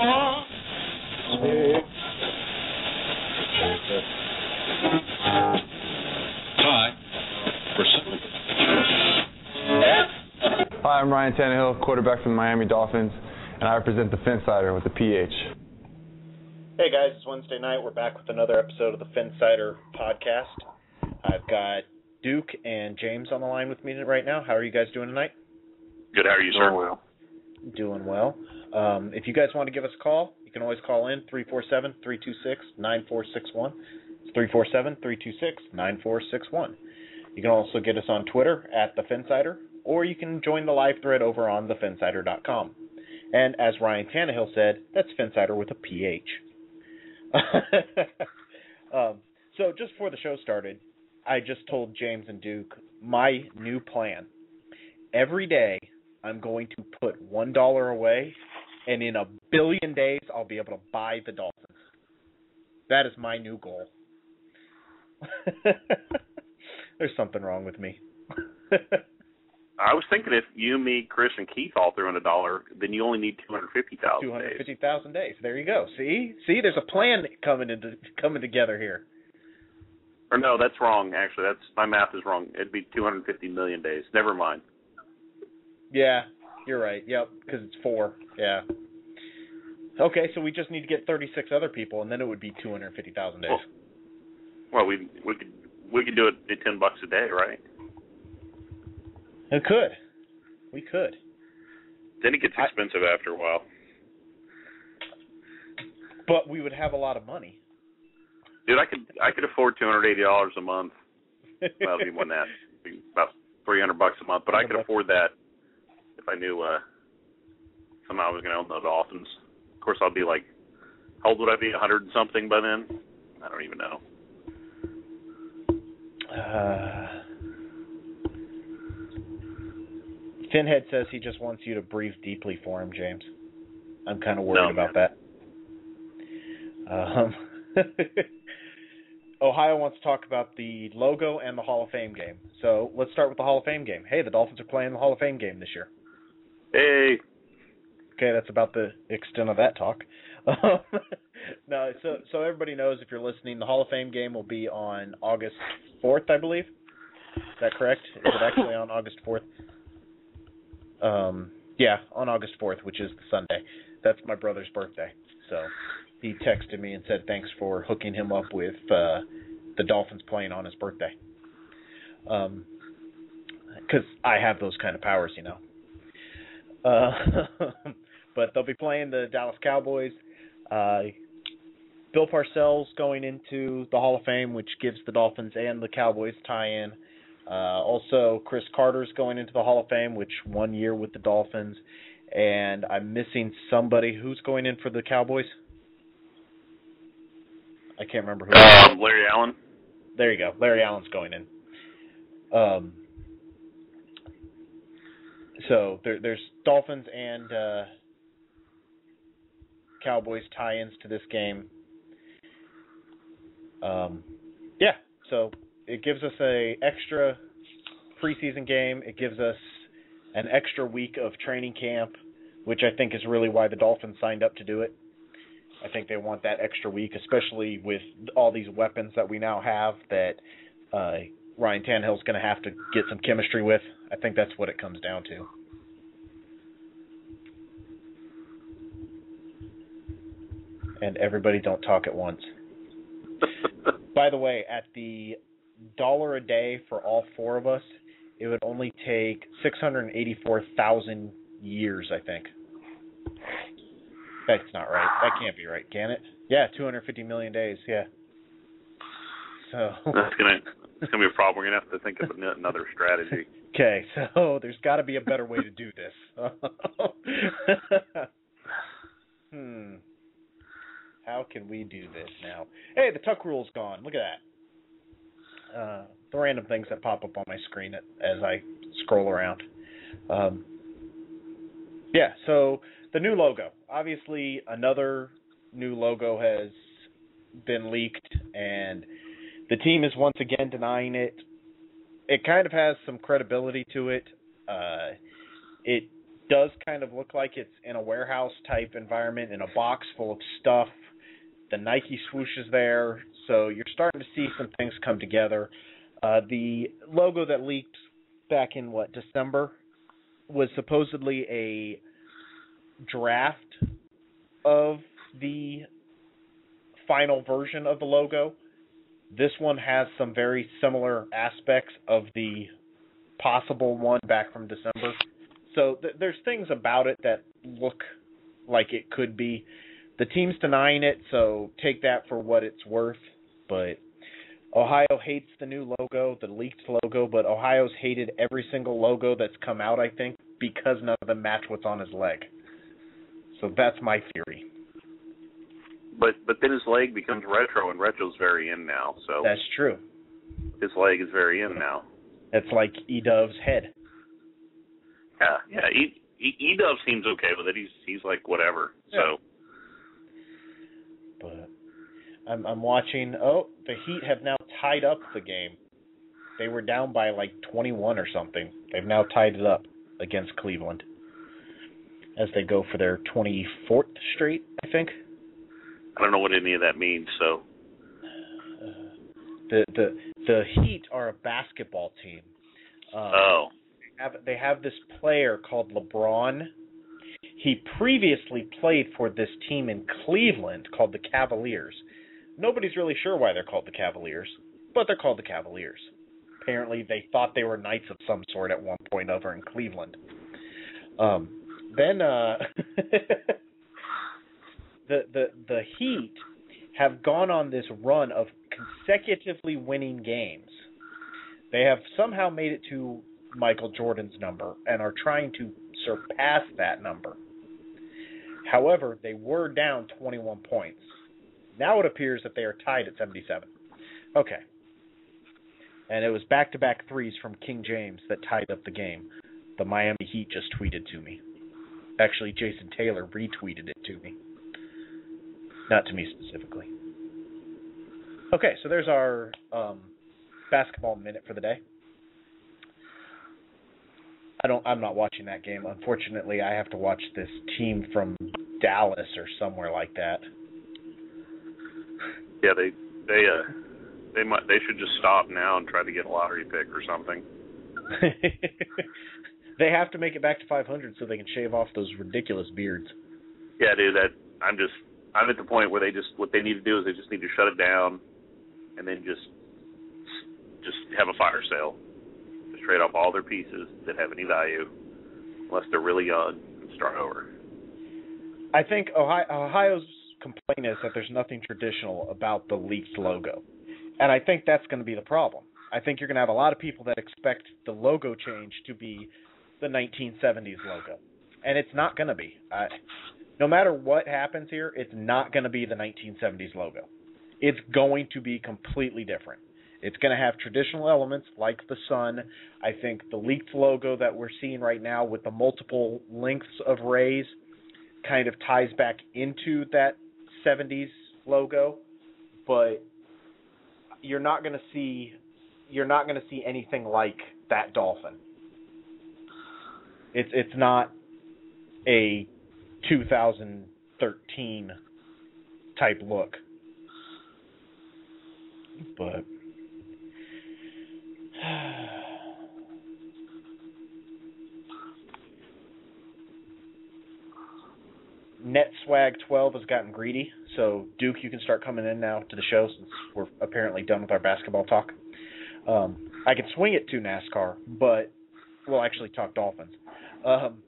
Hi. Hi, I'm Ryan Tannehill, quarterback for the Miami Dolphins, and I represent the Phinsider with the PH. Hey guys, it's Wednesday night. We're back with another episode of the Phinsider podcast. I've got Duke and James on the line with me right now. How are you guys doing tonight? Good. How are you, sir? Doing well. Doing well. Um, if you guys want to give us a call, you can always call in 347 326 9461. It's 347 326 9461. You can also get us on Twitter at the Phinsider, or you can join the live thread over on thephinsider.com. And as Ryan Tannehill said, that's Phinsider with a PH. um, so just before the show started, I just told James and Duke my new plan. Every day, I'm going to put one dollar away, and in a billion days, I'll be able to buy the Dolphins. That is my new goal. There's something wrong with me. I was thinking if you, me, Chris, and Keith all threw in a dollar, then you only need two hundred fifty thousand Two hundred days. days. There you go. See, see, there's a plan coming into coming together here. Or no, that's wrong. Actually, that's my math is wrong. It'd be two hundred fifty million days. Never mind. Yeah, you're right. Yep, because it's four. Yeah. Okay, so we just need to get 36 other people, and then it would be 250,000 days. Well, we we could we could do it at ten bucks a day, right? It could. We could. Then it gets I- expensive after a while. But we would have a lot of money. Dude, I could I could afford two hundred eighty dollars a month. Well, it'd be more than that. It'd be about three hundred bucks a month. But I could afford that I knew uh somehow I was going to own the Dolphins. Of course, I'll be like, how old would I be? A hundred and something by then? I don't even know. Uh, Finhead says he just wants you to breathe deeply for him, James. I'm kind of worried No, about that. Um, Ohio wants to talk about the logo and the Hall of Fame game. So let's start with the Hall of Fame game. Hey, the Dolphins are playing the Hall of Fame game this year. Hey, Okay, that's about the extent of that talk. no, so so everybody knows if you're listening, the Hall of Fame game will be on August 4th, I believe. Is that correct? Is it actually on August 4th? Um, yeah, on August 4th, which is the Sunday. That's my brother's birthday. So he texted me and said thanks for hooking him up with uh, the Dolphins playing on his birthday. Um, because I have those kind of powers, you know. Uh, but they'll be playing the Dallas Cowboys. Uh, Bill Parcells going into the Hall of Fame, which gives the Dolphins and the Cowboys tie-in. Uh, also, Cris Carter's going into the Hall of Fame, which one year with the Dolphins. And I'm missing somebody who's going in for the Cowboys. I can't remember who. um, Larry Allen. There you go. Larry Allen's going in. Um, so there, there's Dolphins and uh, Cowboys tie-ins to this game. Um, yeah. So it gives us a extra preseason game. It gives us an extra week of training camp, which I think is really why the Dolphins signed up to do it. I think they want that extra week, especially with all these weapons that we now have that uh, Ryan Tannehill's going to have to get some chemistry with. I think that's what it comes down to. And everybody don't talk at once. By the way, at the dollar a day for all four of us, it would only take 684,000 years, I think. That's not right. That can't be right, can it? Yeah, 250 million days. Yeah. So That's gonna it's gonna be a problem. We're gonna have to think of another strategy. okay, so there's got to be a better way to do this. hmm. How can we do this now? Hey, the tuck rule's gone. Look at that. Uh, the random things that pop up on my screen as I scroll around. Um, yeah, so the new logo. Obviously, another new logo has been leaked, and the team is once again denying it. It kind of has some credibility to it. Uh, it does kind of look like it's in a warehouse type environment in a box full of stuff. The Nike swoosh is there, so you're starting to see some things come together. Uh, the logo that leaked back in what December was supposedly a draft of the final version of the logo. This one has some very similar aspects of the possible one back from December. So th- there's things about it that look like it could be. The team's denying it, so take that for what it's worth. But Ohio hates the new logo, the leaked logo, but Ohio's hated every single logo that's come out, I think, because none of them match what's on his leg. So that's my theory. But but then his leg becomes retro, and retro's very in now. So That's true. his leg is very in now. It's like E Dove's head. Yeah, yeah. E E, e Dub seems okay with it. He's he's like whatever. So But I'm I'm watching oh, the Heat have now tied up the game. They were down by like 21 or something. They've now tied it up against Cleveland as they go for their 24th straight, I think. I don't know what any of that means. So The the the Heat are a basketball team. Um, oh, have they have this player called LeBron. He previously played for this team in Cleveland called the Cavaliers. Nobody's really sure why they're called the Cavaliers, but they're called the Cavaliers. Apparently, they thought they were knights of some sort at one point over in Cleveland. Um, then uh, the the the Heat have gone on this run of consecutively winning games. They have somehow made it to Michael Jordan's number and are trying to surpass that number. However, they were down 21 points. Now it appears that they are tied at 77. Okay. And it was back to back threes from King James that tied up the game. The Miami Heat just tweeted to me. Actually, Jason Taylor retweeted it to me. Not to me specifically. Okay, so there's our um, basketball minute for the day. I don't. I'm not watching that game. Unfortunately, I have to watch this team from Dallas or somewhere like that. yeah. They they uh they might they should just stop now and try to get a lottery pick or something. they have to make it back to 500 so they can shave off those ridiculous beards. Yeah, dude. That I'm just I'm at the point where they just what they need to do is they just need to shut it down, and then just just have a fire sale. Just trade off all their pieces that have any value, unless they're really young, and start over. I think Ohio, Ohio's complaint is that there's nothing traditional about the leaked logo, and I think that's going to be the problem. I think you're going to have a lot of people that expect the logo change to be the 1970s logo, and it's not going to be. I, no matter what happens here, it's not going to be the 1970s logo. It's going to be completely different. It's going to have traditional elements like the sun. I think the leaked logo that we're seeing right now with the multiple lengths of rays kind of ties back into that 70s logo, but you're not going to see you're not going to see anything like that dolphin. It's it's not a 2013 type look. But Net Swag 12 has gotten greedy, so Duke, you can start coming in now to the show since we're apparently done with our basketball talk. Um, I can swing it to NASCAR, but we'll actually talk Dolphins. Um,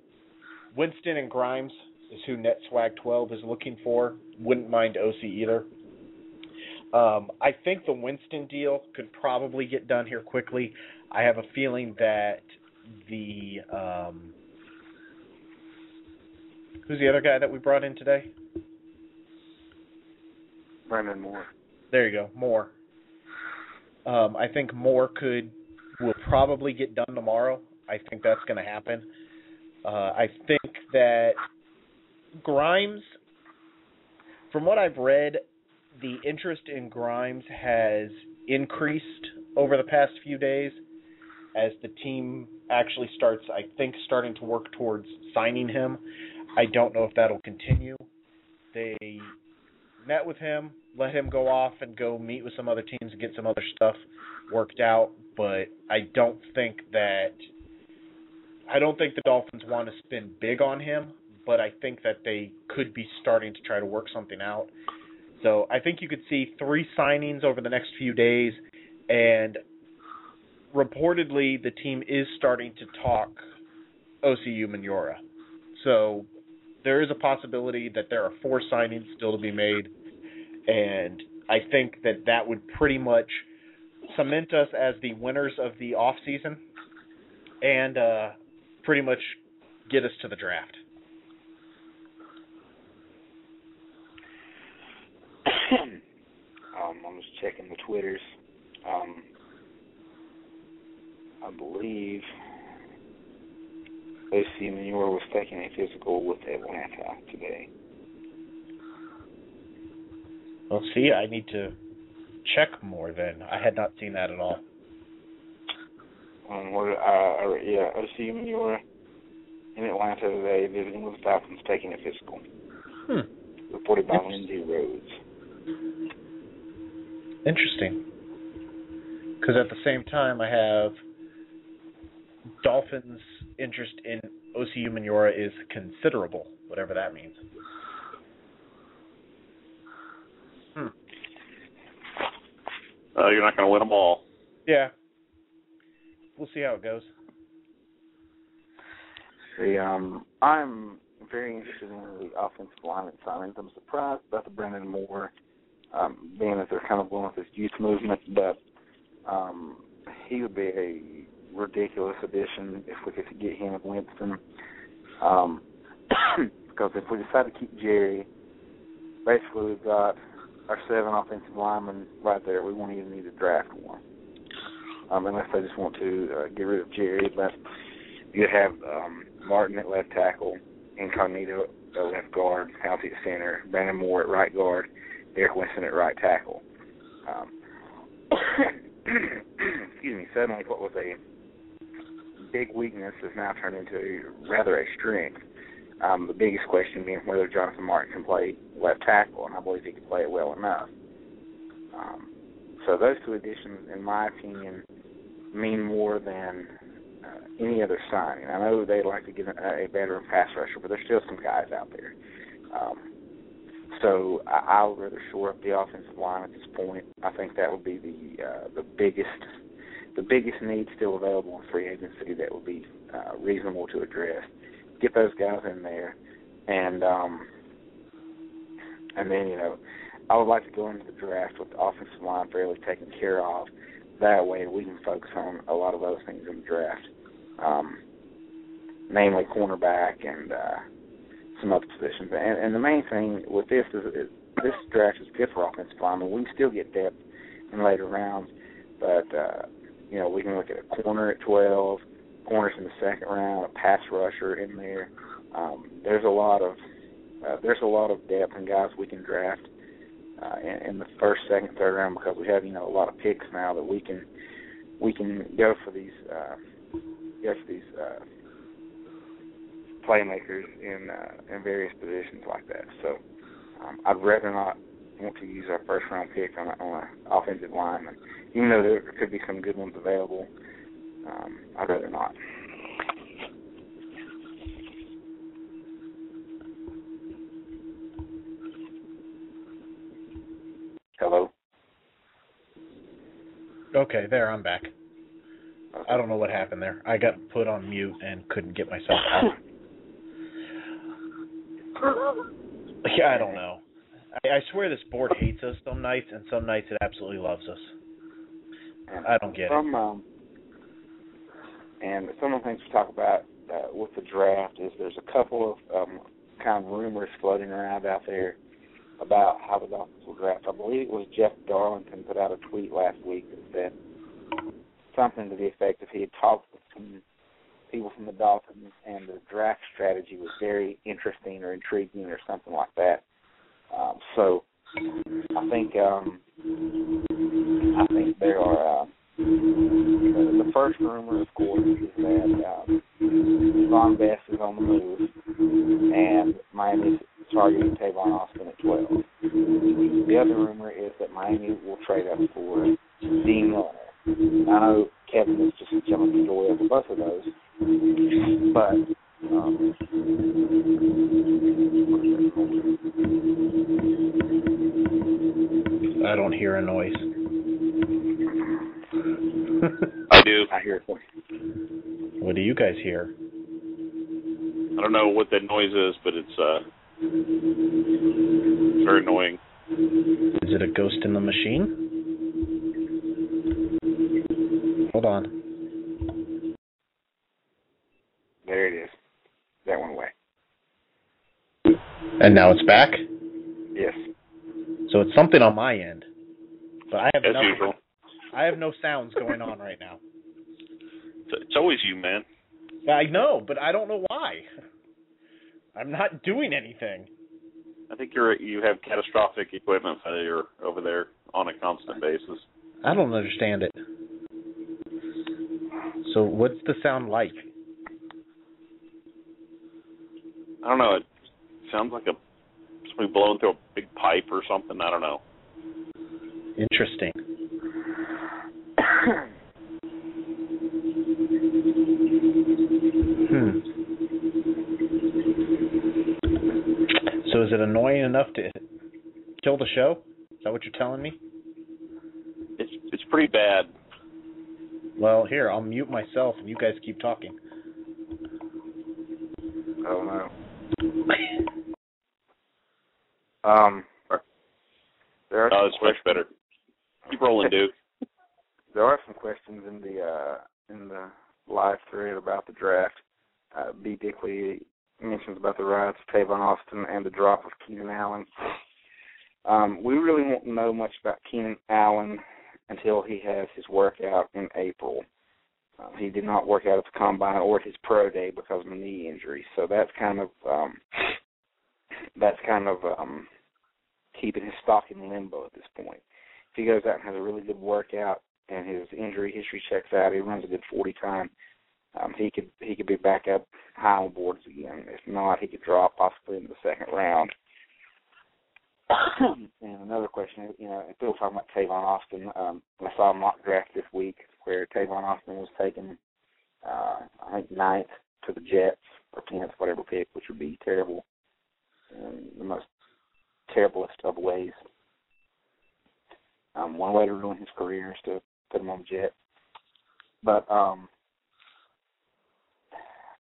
Winston and Grimes is who NetSwag 12 is looking for. Wouldn't mind Osi either. Um, I think the Winston deal could probably get done here quickly. I have a feeling that the um, who's the other guy that we brought in today? Brandon Moore. There you go, Moore. Um, I think Moore could will probably get done tomorrow. I think that's going to happen. Uh, I think that Grimes, from what I've read, the interest in Grimes has increased over the past few days as the team actually starts, I think, starting to work towards signing him. I don't know if that'll continue. They met with him, let him go off and go meet with some other teams and get some other stuff worked out, but I don't think that I don't think the Dolphins want to spend big on him, but I think that they could be starting to try to work something out. So I think you could see three signings over the next few days, and reportedly the team is starting to talk Osi Umenyiora. So there is a possibility that there are four signings still to be made, and I think that that would pretty much cement us as the winners of the off season, and uh, pretty much get us to the draft. um, I'm just checking the Twitters. Um, I believe Osi Umenyiora was taking a physical with Atlanta today. Well, see, I need to check more then. I had not seen that at all. Um, what, uh, yeah, Osi Umenyiora in Atlanta today visiting with the Falcons taking a physical. Hmm. Reported by Lindsay Rhodes. Interesting. Because at the same time, I have Dolphins' interest in Osi Umenyiora is considerable, whatever that means. Hmm. Uh, you're not going to win them all. Yeah. We'll see how it goes. The um, I'm very interested in the offensive lineman signings. I'm surprised about the Brandon Moore, um, being that they're kind of going with this youth movement, but um, he would be a ridiculous addition if we could get him and Winston. Um, because if we decide to keep Jerry, basically we've got our seven offensive linemen right there. We won't even need to draft one, um, unless they just want to uh, get rid of Jerry. But you have um, Martin at left tackle, Incognito at left guard, Halsey at center, Brandon Moore at right guard, Eric Winston at right tackle. Um, excuse me. Suddenly, what was a big weakness has now turned into rather a strength. Um, the biggest question being whether Jonathan Martin can play left tackle, and I believe he can play it well enough. Um, so those two additions, in my opinion, mean more than uh, any other signing. I know they'd like to get a, a veteran pass rusher, but there's still some guys out there. Um, so I, would rather shore up the offensive line at this point. I think that would be the uh, the biggest the biggest need still available in free agency that would be uh, reasonable to address. Get those guys in there, and um, and then you know I would like to go into the draft with the offensive line fairly taken care of. That way we can focus on a lot of other things in the draft, um, namely cornerback and uh, some other positions. And, and the main thing with this is, is this draft is good for offensive linemen. We still get depth in later rounds, but uh, you know we can look at a corner at 12, corners in the second round, a pass rusher in there. Um, there's a lot of uh, there's a lot of depth and guys we can draft uh, in, in the first, second, third round because we have you know a lot of picks now that we can we can go for these uh, go for these uh, playmakers in uh, in various positions like that. So um, I'd rather not want to use our first round pick on a, on an offensive lineman, even though there could be some good ones available. Um, I'd rather not. Hello. Okay, there I'm back. I don't know what happened there. I got put on mute and couldn't get myself out. yeah, I don't know. I, I swear this board hates us some nights, and some nights it absolutely loves us. I don't get it. some, Um, and some of the things we talk about uh, with the draft is there's a couple of um, kind of rumors floating around out there about how the Dolphins will draft. I believe it was Jeff Darlington put out a tweet last week that said something to the effect of he had talked with some people from the Dolphins and the draft strategy was very interesting or intriguing or something like that. Um, so I think um, I think there are uh, the, the first rumor, of course, is that um, Von is on the move and Miami's targeting Tavon Austin at 12. The other rumor is that Miami will trade up for Dee Milliner. I know Kevin is just telling the story over both of those, but um, I don't hear a noise. I do. I hear it. What do you guys hear? I don't know what that noise is, but it's uh it's very annoying. Is it a ghost in the machine? Hold on. There it is. That went away. And now it's back? Yes. So it's something on my end. But I have As nothing. usual. I have no sounds going on right now. It's, it's always you, man. I know, but I don't know why. I'm not doing anything. I think you're you have catastrophic equipment failure over there on a constant basis. I don't understand it. So what's the sound like? I don't know. It sounds like a somebody blowing through a big pipe or something. I don't know. Interesting. Hmm. So is it annoying enough to kill the show? Is that what you're telling me? It's it's pretty bad. Well, here, I'll mute myself and you guys keep talking. Oh no. Um, there are Oh, it's much better. Keep rolling, Duke. there are some questions in the uh, in the live thread about the draft. Uh, B. Dickley mentions about the rise of Tavon Austin and the drop of Keenan Allen. Um, we really won't know much about Keenan Allen until he has his workout in April. Um, he did not work out at the combine or at his pro day because of a knee injury, so that's kind of um, that's kind of um, keeping his stock in limbo at this point. If he goes out and has a really good workout and his injury history checks out, he runs a good 40 time. Um, he could he could be back up high on boards again. If not, he could drop possibly in the second round. and another question, you know, people talking about Tavon Austin. Um, I saw a mock draft this week where Tavon Austin was taken, uh, I think ninth to the Jets or tenth, whatever pick, which would be terrible, in the most terriblest of ways. Um, one way to ruin his career is to put him on the Jets, but um,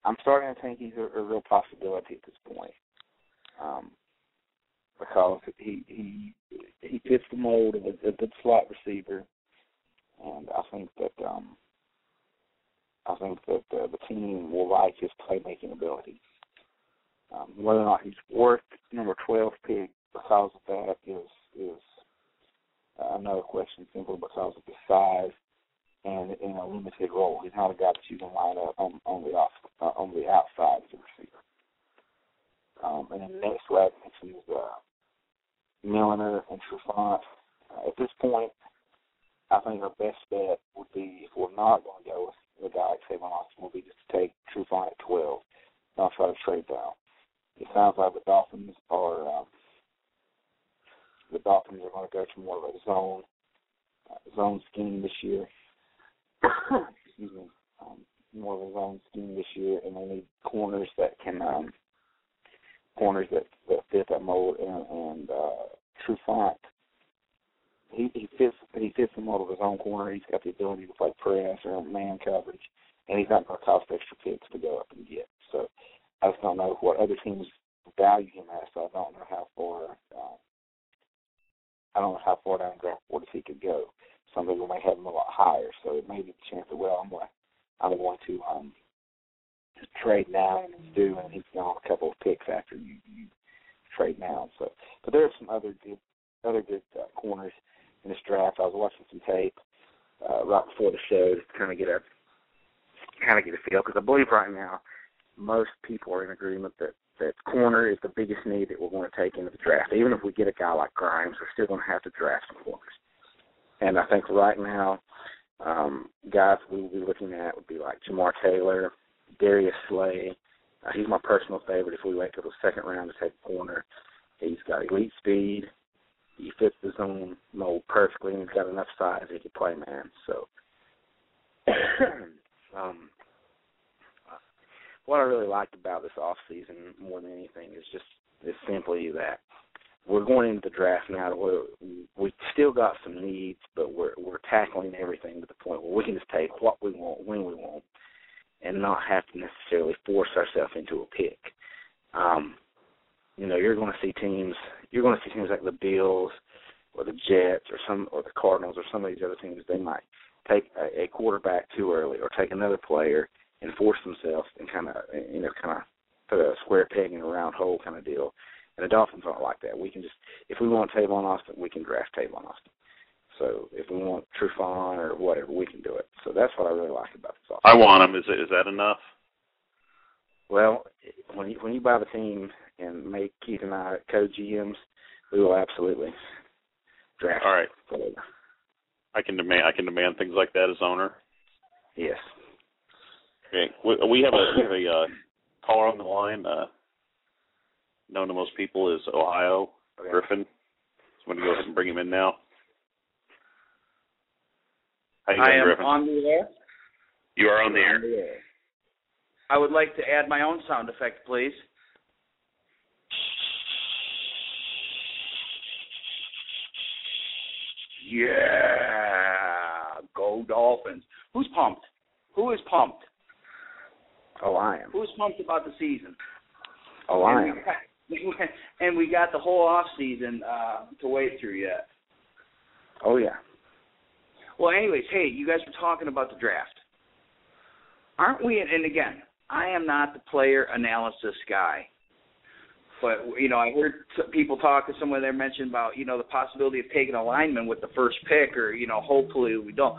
I'm starting to think he's a, a real possibility at this point. Um, because he he he fits the mold of a, a good slot receiver, and I think that um I think that uh, the team will like his playmaking ability. Um, whether or not he's worth number twelve pick because of that is is uh, another question, simply because of the size and in a limited role. He's not a guy that you can line up on on the off uh, on the outside as a receiver. Um, and then next mentioned is uh, Milliner and Trufant. Uh, at this point, I think our best bet would be if we're not going to go with a guy like Tavon Austin will be just to take Trufant at 12. Not try to trade down. It sounds like the Dolphins are um, the Dolphins are going to go to more of a zone uh, zone scheme this year. Excuse me, um, more of a zone scheme this year, and they need corners that can um, corners that that fit that mold. And, and uh, Trufant, he he fits he fits the mold of his own corner. He's got the ability to play press or man coverage, and he's not going to cost extra picks to go up and get. So I just don't know what other teams value him as. So I don't know how far. Uh, I don't know how far down draft board he could go. Some people may have him a lot higher, so it may be the chance that well, I'm going, I'm going to um, trade now and it's due, and he's gone a couple of picks after you, you trade now. So, but there are some other good, other good uh, corners in this draft. I was watching some tape uh, right before the show to kind of get a kind of get a feel because I believe right now most people are in agreement that that corner is the biggest need that we're going to take into the draft. Even if we get a guy like Grimes, we're still going to have to draft some corners. And I think right now, um, guys we would be looking at would be like Jamar Taylor, Darius Slay. Uh, he's my personal favorite. If we wait till the second round to take corner, he's got elite speed. He fits the zone mold perfectly, and he's got enough size he can play man. So, um, what I really liked about this off season more than anything is just is simply that we're going into the draft now where we still got some needs, but we're we're tackling everything to the point where we can just take what we want when we want, and not have to necessarily force ourselves into a pick. Um, you know, you're going to see teams. You're going to see teams like the Bills or the Jets or some or the Cardinals or some of these other teams. They might take a, a quarterback too early or take another player and force themselves and kind of you know kind of put a square peg in a round hole kind of deal. And the Dolphins aren't like that. We can just if we want Tavon Austin, we can draft Tavon Austin. So if we want Trufant or whatever, we can do it. So that's what I really like about this offense. I want him. Is it, is that enough? Well, when you when you buy the team and make Keith and I co-GMs, we will absolutely draft. All right. Whatever. I can demand I can demand things like that as owner. Yes. Okay. We, we have a we have a uh, caller on the line. Uh, known to most people is Ohio Okay. Griffin. So I'm going to go ahead and bring him in now. How you I doing, am Griffin? on the air. you are on the air. I would like to add my own sound effect, please. Yeah, go Dolphins. Who's pumped? Who is pumped? Oh, I am. Who's pumped about the season? Oh, I and am. we got, and we got the whole off season uh, to wait through yet. Oh, yeah. Well, anyways, hey, you guys were talking about the draft, aren't we? And again, I am not the player analysis guy, but you know, I heard people talk. Someone there mentioned about you know the possibility of taking a lineman with the first pick, or you know, hopefully we don't.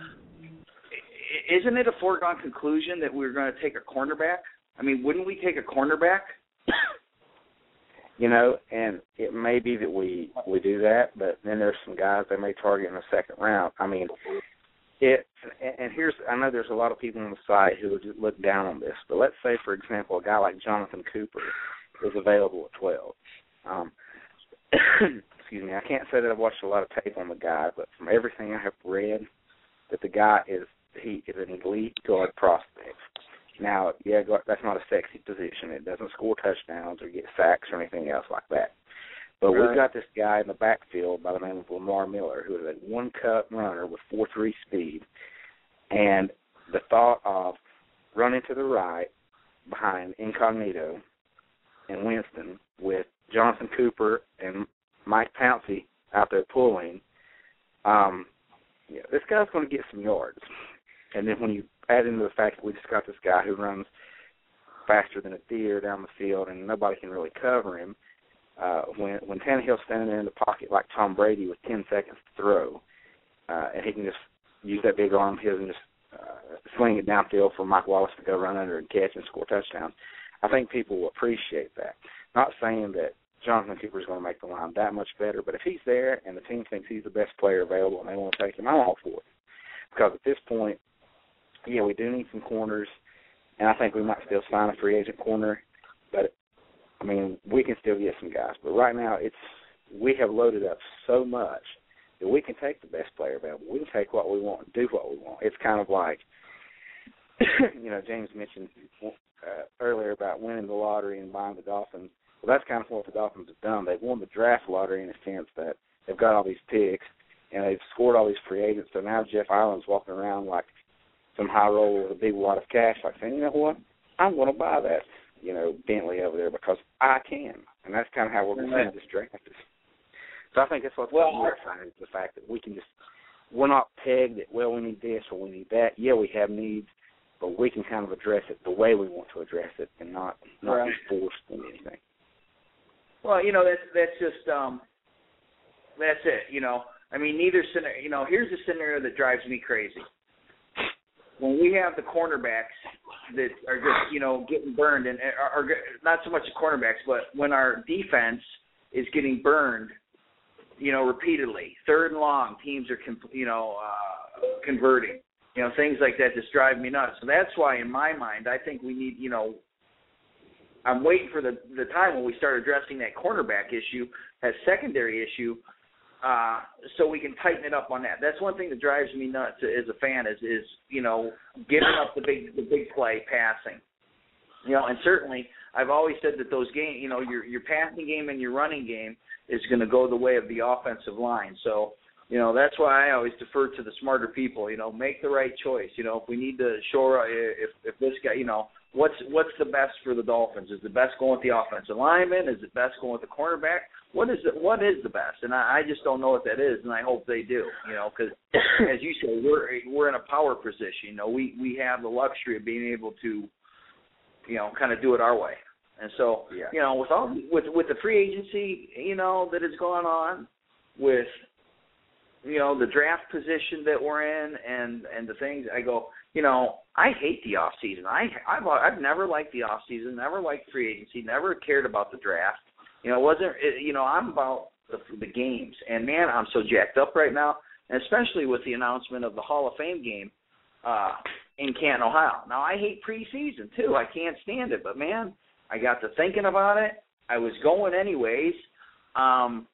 Isn't it a foregone conclusion that we're going to take a cornerback? I mean, wouldn't we take a cornerback? You know, and it may be that we we do that, but then there's some guys they may target in the second round. I mean, it. And and here's I know there's a lot of people on the site who would look down on this, but let's say for example a guy like Jonathan Cooper is available at 12. Um, excuse me, I can't say that I've watched a lot of tape on the guy, but from everything I have read, that the guy is he is an elite guard prospect. Now, yeah, guard, that's not a sexy position. It doesn't score touchdowns or get sacks or anything else like that. But Right. we've got this guy in the backfield by the name of Lamar Miller, who is a one-cut runner with four-three speed, and the thought of running to the right behind Incognito and Winston with Jonathan Cooper and Mike Pouncey out there pulling, um, yeah, this guy's going to get some yards. And then when you add into the fact that we just got this guy who runs faster than a deer down the field and nobody can really cover him, uh, when when Tannehill's standing in the pocket like Tom Brady with 10 seconds to throw, uh, and he can just use that big arm of his and just uh, swing it downfield for Mike Wallace to go run under and catch and score touchdowns. I think people will appreciate that. Not saying that Jonathan Cooper is going to make the line that much better, but if he's there and the team thinks he's the best player available and they want to take him, I'm all for it. Because at this point, yeah, we do need some corners, and I think we might still sign a free agent corner. But I mean, we can still get some guys. But right now, it's we have loaded up so much that we can take the best player available. We can take what we want and do what we want. It's kind of like, you know, James mentioned uh, earlier about winning the lottery and buying the Dolphins. Well, that's kind of what the Dolphins have done. They've won the draft lottery in a sense that they've got all these picks and they've scored all these free agents. So now Jeff Ireland's walking around like some high roller with a big wad of cash, like saying, you know what, I'm going to buy that, you know, Bentley over there because I can, and that's kind of how we're going to see this draft. So I think that's what's Well, more exciting is the fact that we can just we're not pegged that well we need this or we need that. Yeah, we have needs, but we can kind of address it the way we want to address it and not not Right. be forced in anything. Well, you know that's that's just um that's it. You know, I mean, neither scenario. You know, here's a scenario that drives me crazy. When we have the cornerbacks that are just you know getting burned, and are, are not so much the cornerbacks, but when our defense is getting burned, you know, repeatedly, third and long, teams are com- you know uh, converting. You know, things like that just drive me nuts. So that's why, in my mind, I think we need you know I'm waiting for the the time when we start addressing that cornerback issue, that secondary issue, uh, so we can tighten it up on that. That's one thing that drives me nuts as a fan is is you know giving up the big the big play passing. You know, and certainly I've always said that those game, you know, your your passing game and your running game is going to go the way of the offensive line. So, you know, that's why I always defer to the smarter people. You know, make the right choice. You know, if we need to shore, if if this guy, you know, what's what's the best for the Dolphins? Is the best going with the offensive lineman? Is it best going with the cornerback? What is it? What is the best? And I, I just don't know what that is, and I hope they do. You know, because as you say, we're we're in a power position. You know, we we have the luxury of being able to, you know, kind of do it our way. And so, Yeah. you know, with all with with the free agency, you know, that has gone on, with you know the draft position that we're in, and and the things I go, you know, I hate the off season. I I've I've never liked the off season, never liked free agency, never cared about the draft. You know, it wasn't it, you know I'm about the the games, and man, I'm so jacked up right now, and especially with the announcement of the Hall of Fame game uh in Canton, Ohio. Now I hate preseason too. I can't stand it, but man, I got to thinking about it. I was going anyways. Um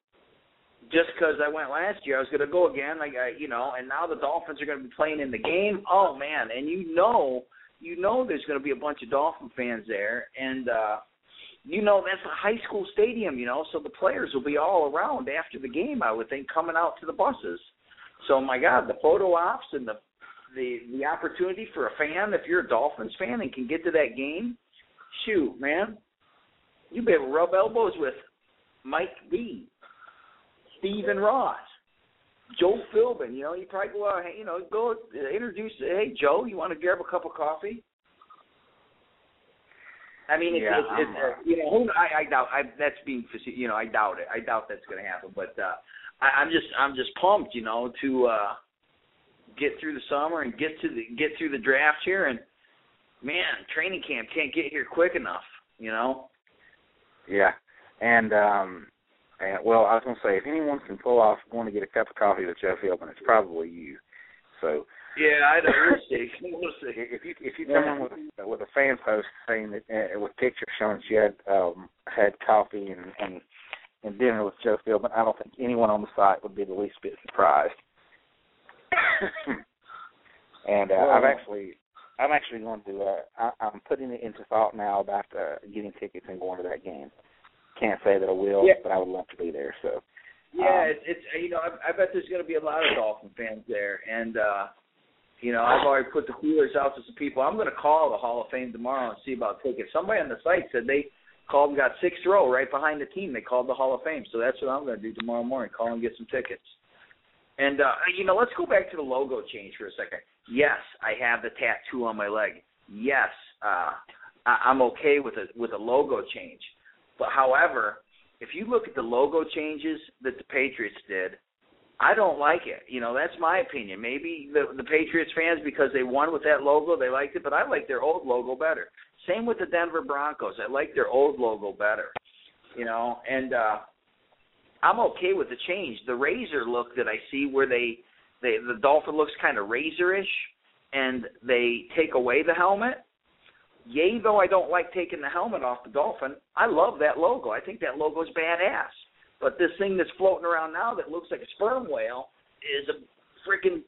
just because I went last year, I was going to go again. Like I, you know, and now the Dolphins are going to be playing in the game. Oh man, and you know, you know, there's going to be a bunch of Dolphin fans there, and uh you know that's a high school stadium, you know, so the players will be all around after the game. I would think coming out to the buses. So my God, the photo ops and the the the opportunity for a fan, if you're a Dolphins fan and can get to that game, shoot, man, you be able to rub elbows with Mike B, Stephen Ross, Joe Philbin. You know, you probably go out, you know, go introduce. Hey, Joe, you want to grab a cup of coffee? I mean, it's, Yeah, it's, it's I'm, uh, you know, who, I, I doubt. I, that's being, you know, I doubt it. I doubt that's going to happen. But uh, I, I'm just, I'm just pumped, you know, to uh, get through the summer and get to the get through the draft here. And man, training camp can't get here quick enough. You know. Yeah, and um, and well, I was going to say if anyone can pull off going to get a cup of coffee with Joe Philbin, it's probably you. So Yeah, I know. We'll see. We'll see. if you if you come in with with a fan post saying that uh, with pictures showing she had um had coffee and and and dinner with Joe Philbin, I don't think anyone on the site would be the least bit surprised. and uh, I've actually I'm actually going to uh I, I'm putting it into thought now about uh, getting tickets and going to that game. Can't say that I will, Yeah. but I would love to be there. So Yeah, Um, it's, it's you know I, I bet there's going to be a lot of Dolphin fans there, and uh you know I've already put the feelers out to some people. I'm going to call the Hall of Fame tomorrow and see about tickets. Somebody on the site said they called and got sixth row right behind the team. They called the Hall of Fame, so that's what I'm going to do tomorrow morning. Call and get some tickets. And uh you know, let's go back to the logo change for a second. Yes, I have the tattoo on my leg. Yes, uh I, I'm okay with a with a logo change. But however, if you look at the logo changes that the Patriots did, I don't like it. You know, that's my opinion. Maybe the the Patriots fans because they won with that logo, they liked it, but I like their old logo better. Same with the Denver Broncos. I like their old logo better. You know, and uh I'm okay with the change. The razor look that I see where they they the dolphin looks kind of razorish. and they take away the helmet, yay though I don't like taking the helmet off the dolphin, I love that logo. I think that logo's badass. But this thing that's floating around now that looks like a sperm whale is a freaking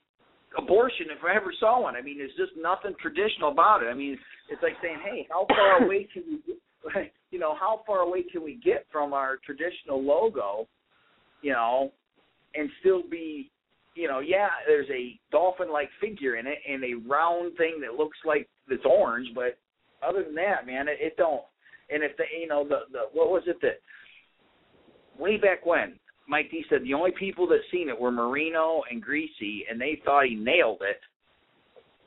abortion if I ever saw one. I mean, there's just nothing traditional about it. I mean, it's like saying, "Hey, how far away can we, get, you know, how far away can we get from our traditional logo, you know, and still be, you know, yeah, there's a dolphin-like figure in it and a round thing that looks like it's orange, but other than that, man, it, it don't. And if the, you know, the the what was it that way back when Mike Dee said the only people that seen it were Marino and Griese, and they thought he nailed it.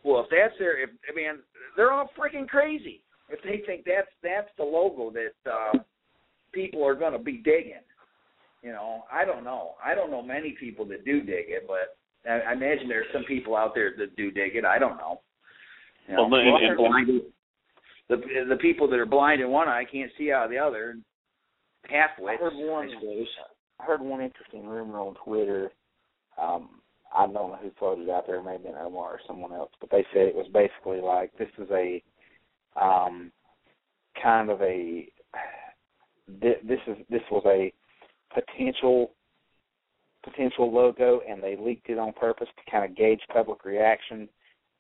Well, if that's their, if I mean, they're all freaking crazy if they think that's that's the logo that uh, people are going to be digging. You know, I don't know. I don't know many people that do dig it, but I, I imagine there's some people out there that do dig it. I don't know. You know, Well, and- and- blind, the the people that are blind in one eye can't see out of the other. Half I heard one. I. I heard one interesting rumor on Twitter. Um, I don't know who floated out there. It may have been Omar or someone else, but they said it was basically like this is a um, kind of a this is this was a potential potential logo, and they leaked it on purpose to kind of gauge public reaction,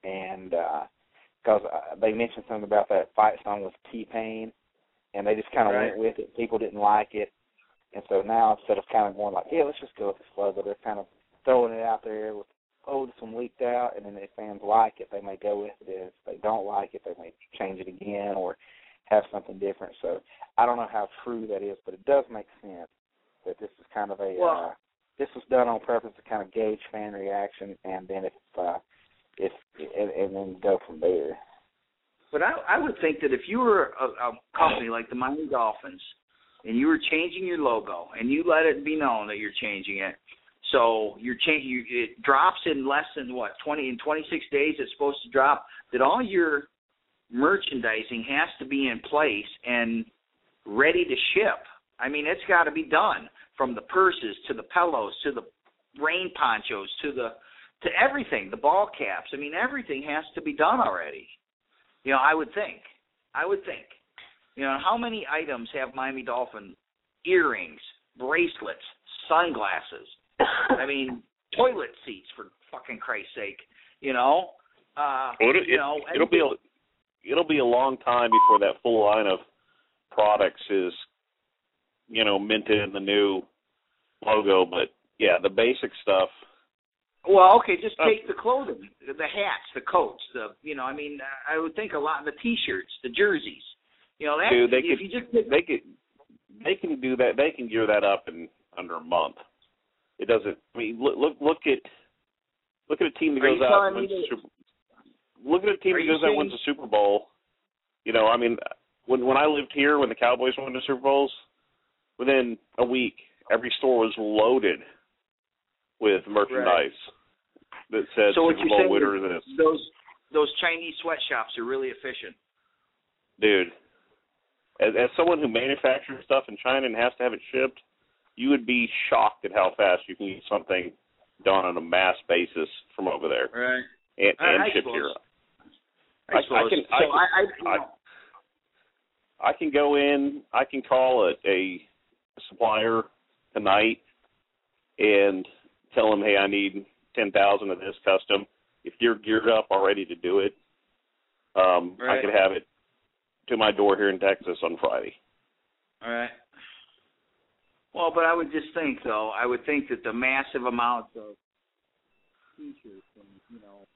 and because uh, they mentioned something about that fight song with T Pain, and they just kind of Right. went with it. People didn't like it, and so now instead of kind of going like, yeah, let's just go with this logo, they're kind of throwing it out there with, oh, this one leaked out, and then if fans like it, they may go with it. If they don't like it, they may change it again or have something different. So I don't know how true that is, but it does make sense that this is kind of a Well- uh, this was done on purpose to kind of gauge fan reaction, and then if uh, if and, and then go from there. But I, I would think that if you were a, a company like the Miami Dolphins and you were changing your logo and you let it be known that you're changing it, so you're changing, you, it drops in less than what 20 in 26 days. It's supposed to drop. That all your merchandising has to be in place and ready to ship. I mean, it's got to be done from the purses to the pillows to the rain ponchos to the to everything, the ball caps. I mean, everything has to be done already. You know, I would think. I would think. You know, how many items have Miami Dolphin earrings, bracelets, sunglasses? I mean, toilet seats for fucking Christ's sake. You know, uh, Well, it, you know, it, it'll be a, it'll be a long time before that full line of products is, you know, minted in the new logo. But yeah, the basic stuff. Well, okay, just Oh. take the clothing, the hats, the coats, the you know, I mean, I would think a lot of the T-shirts, the jerseys. You know, that Dude, they if could- you just They could they can do that. They can gear that up in under a month. It doesn't. I mean, look look look at look at a team that goes out and wins the Super. Look at a team that goes out and wins saying- the Super Bowl. You know, I mean, when when I lived here, when the Cowboys won the Super Bowls, within a week, every store was loaded with merchandise that says so Super Bowl winner this. those those Chinese sweatshops are really efficient. dude. As, as someone who manufactures stuff in China and has to have it shipped, you would be shocked at how fast you can get something done on a mass basis from over there Right. and, I- and I shipped suppose. here. I, I- I can- so I can- I, I, you know, I can go in, I can call a, a supplier tonight and tell them, hey, I need ten thousand of this custom. If you're geared up already to do it, um, I could have it to my door here in Texas on Friday. all right. Well, but I would just think though, I would think that the massive amounts of T-shirts and you know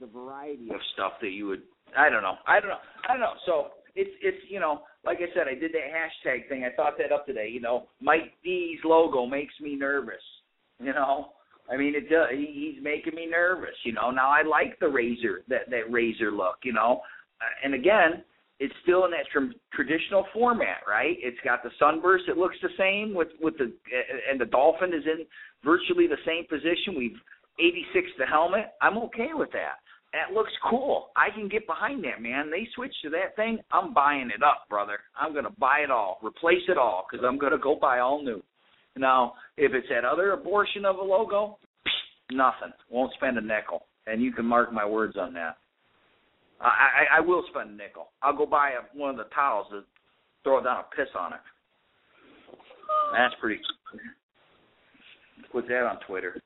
the variety of stuff that you would, I don't know, I don't know, I don't know. So it's it's you know, like I said, I did that hashtag thing. I thought that up today. You know, Mike Dee's logo makes me nervous. You know, I mean, it does. He, he's making me nervous. You know, now I like the razor that that razor look. You know, uh, and again, it's still in that tr- traditional format, right? It's got the sunburst. It looks the same with with the and the dolphin is in virtually the same position. We've 86 the helmet. I'm okay with that. That looks cool. I can get behind that, man. They switch to that thing. I'm buying it up, brother. I'm gonna buy it all, replace it all, because I'm gonna go buy all new. Now, if it's that other abortion of a logo, nothing. Won't spend a nickel. and you can mark my words on that. I I, I will spend a nickel. I'll go buy a, one of the towels and throw down a piss on it. That's pretty. Put that on Twitter.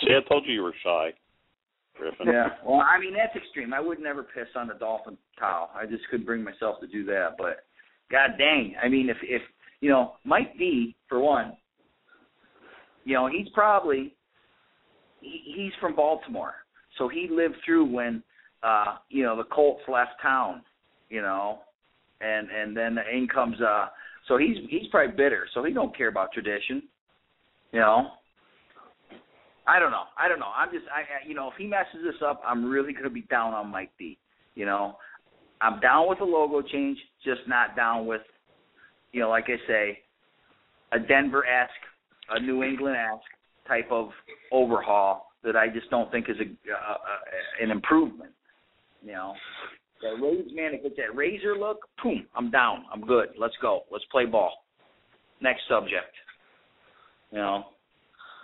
See, I told you you were shy, Griffin. Yeah. Well, I mean that's extreme. I would never piss on a dolphin towel. I just couldn't bring myself to do that. But God dang, I mean if if you know Mike Dee for one, you know he's probably he, he's from Baltimore, so he lived through when uh you know the Colts left town, you know, and and then the in comes uh so he's he's probably bitter, so he don't care about tradition, you know. I don't know. I don't know. I'm just I I- you know if he messes this up, I'm really gonna be down on Mike Dee. You know, I'm down with a logo change, just not down with, you know, like I say, a Denver esque, a New England esque type of overhaul that I just don't think is a, a, a an improvement. You know, that Rays man, if it's that razor look, boom, I'm down. I'm good. Let's go. Let's play ball. Next subject. You know,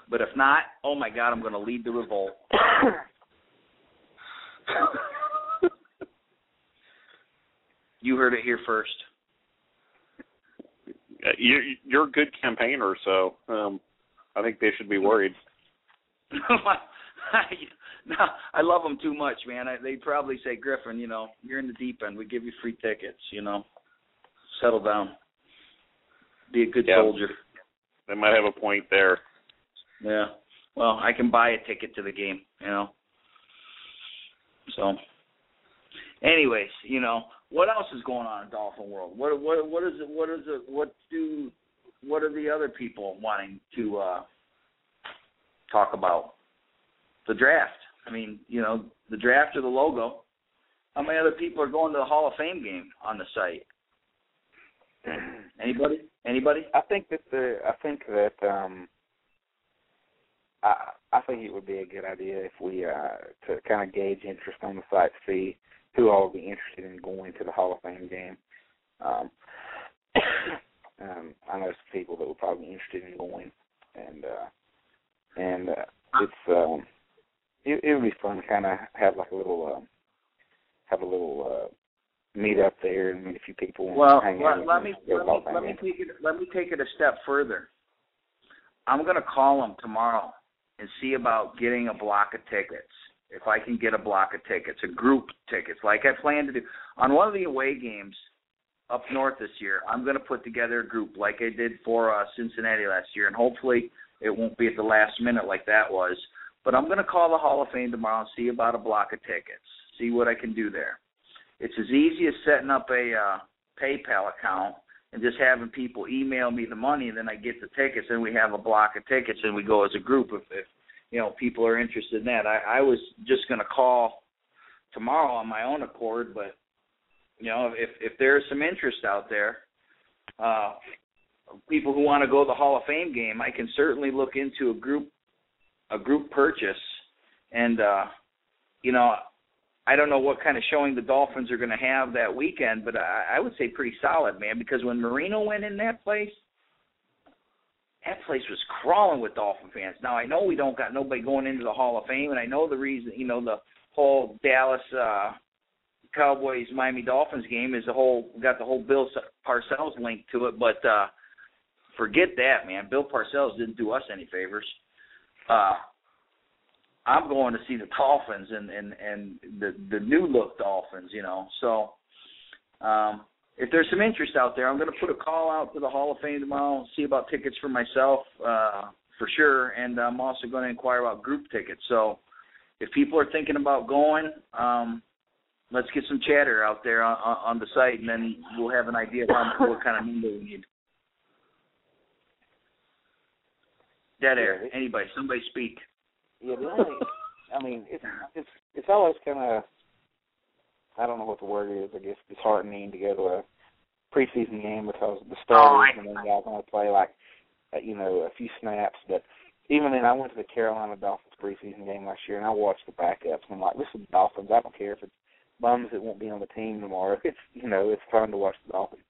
but if not, oh my God, I'm going to lead the revolt. you heard it here first. Uh, You, you're a good campaigner, so um, I think they should be worried. no, I love them too much, man. I, they probably say, Griffin, you know, you're in the deep end. We give you free tickets. You know, settle down. Be a good Yeah. soldier. They might have a point there. Yeah. Well, I can buy a ticket to the game. You know. So, anyways, you know, what else is going on in Dolphin World? What what what is it? What is it? What do what are the other people wanting to uh talk about? The draft. I mean, you know, the draft or the logo. How many other people are going to the Hall of Fame game on the site? Anybody? Anybody? I think that the I think that um I I think it would be a good idea if we uh to kind of gauge interest on the site, see who all would be interested in going to the Hall of Fame game. Um um I know some people that would probably be interested in going and uh and uh, it's um it it would be fun to kind of have like a little um have a little uh meet up there and meet a few people and Well, hang out let, let and me let me let me take it let me take it a step further. I'm gonna call them tomorrow and see about getting a block of tickets. If I can get a block of tickets, a group tickets, like I plan to do on one of the away games up north this year. I'm gonna put together a group like I did for uh, Cincinnati last year, and hopefully it won't be at the last minute like that was. But I'm gonna call the Hall of Fame tomorrow and see about a block of tickets. See what I can do there. It's as easy as setting up a uh, PayPal account and just having people email me the money, and then I get the tickets, and we have a block of tickets, and we go as a group if, if you know people are interested in that. I, I was just going to call tomorrow on my own accord, but you know if if there's some interest out there, uh, people who want to go to the Hall of Fame game, I can certainly look into a group a group purchase, and uh, you know I don't know what kind of showing the Dolphins are going to have that weekend, but I, I would say pretty solid, man. Because when Marino went in that place, that place was crawling with Dolphin fans. Now I know we don't got nobody going into the Hall of Fame, and I know the reason, you know, the whole Dallas uh Cowboys Miami Dolphins game is the whole got the whole Bill Parcells link to it, but uh forget that, man. Bill Parcells didn't do us any favors. Uh I'm going to see the Dolphins and and and the the new look Dolphins, you know. So um if there's some interest out there, I'm going to put a call out to the Hall of Fame tomorrow, see about tickets for myself uh for sure, and I'm also going to inquire about group tickets. So if people are thinking about going, um let's get some chatter out there on, on the site, and then we'll have an idea of how, what kind of number we need. Dead air. Anybody, somebody speak. Yeah, I mean, it's it's it's always kind of, I don't know what the word is. I guess disheartening to go to a preseason game because the starters and then guys going to play like, uh, you know, a few snaps. But even then, I went to the Carolina Dolphins preseason game last year and I watched the backups. And I'm like, this is the Dolphins. I don't care if it's bums that won't be on the team tomorrow. It's you know, it's fun to watch the Dolphins.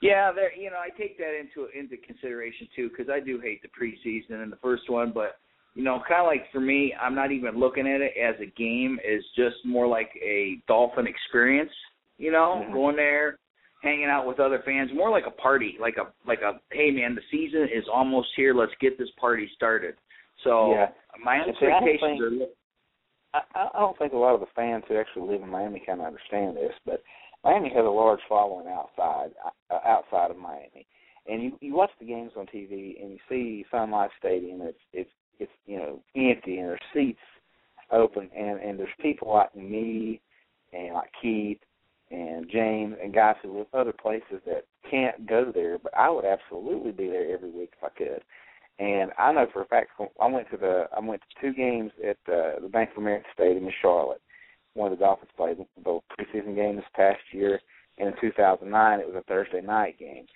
Yeah, there. You know, I take that into into consideration too because I do hate the preseason and the first one, but you know, kind of like for me, I'm not even looking at it as a game. It's just more like a dolphin experience. You know, Mhm. going there, hanging out with other fans, more like a party, like a like a hey man, the season is almost here. Let's get this party started. So Yeah. my And see, I don't expectations think- are. I, I I don't think a lot of the fans who actually live in Miami kind of understand this, but Miami has a large following outside uh, outside of Miami, and you you watch the games on TV and you see Sun Life Stadium. It's it's it's you know empty and there's seats open, and and there's people like me and like Keith and James and guys who live other places that can't go there, but I would absolutely be there every week if I could. And I know for a fact I went to the I went to two games at uh, the Bank of America Stadium in Charlotte. One of the Dolphins played the preseason game this past year, and in 2009 it was a Thursday night game.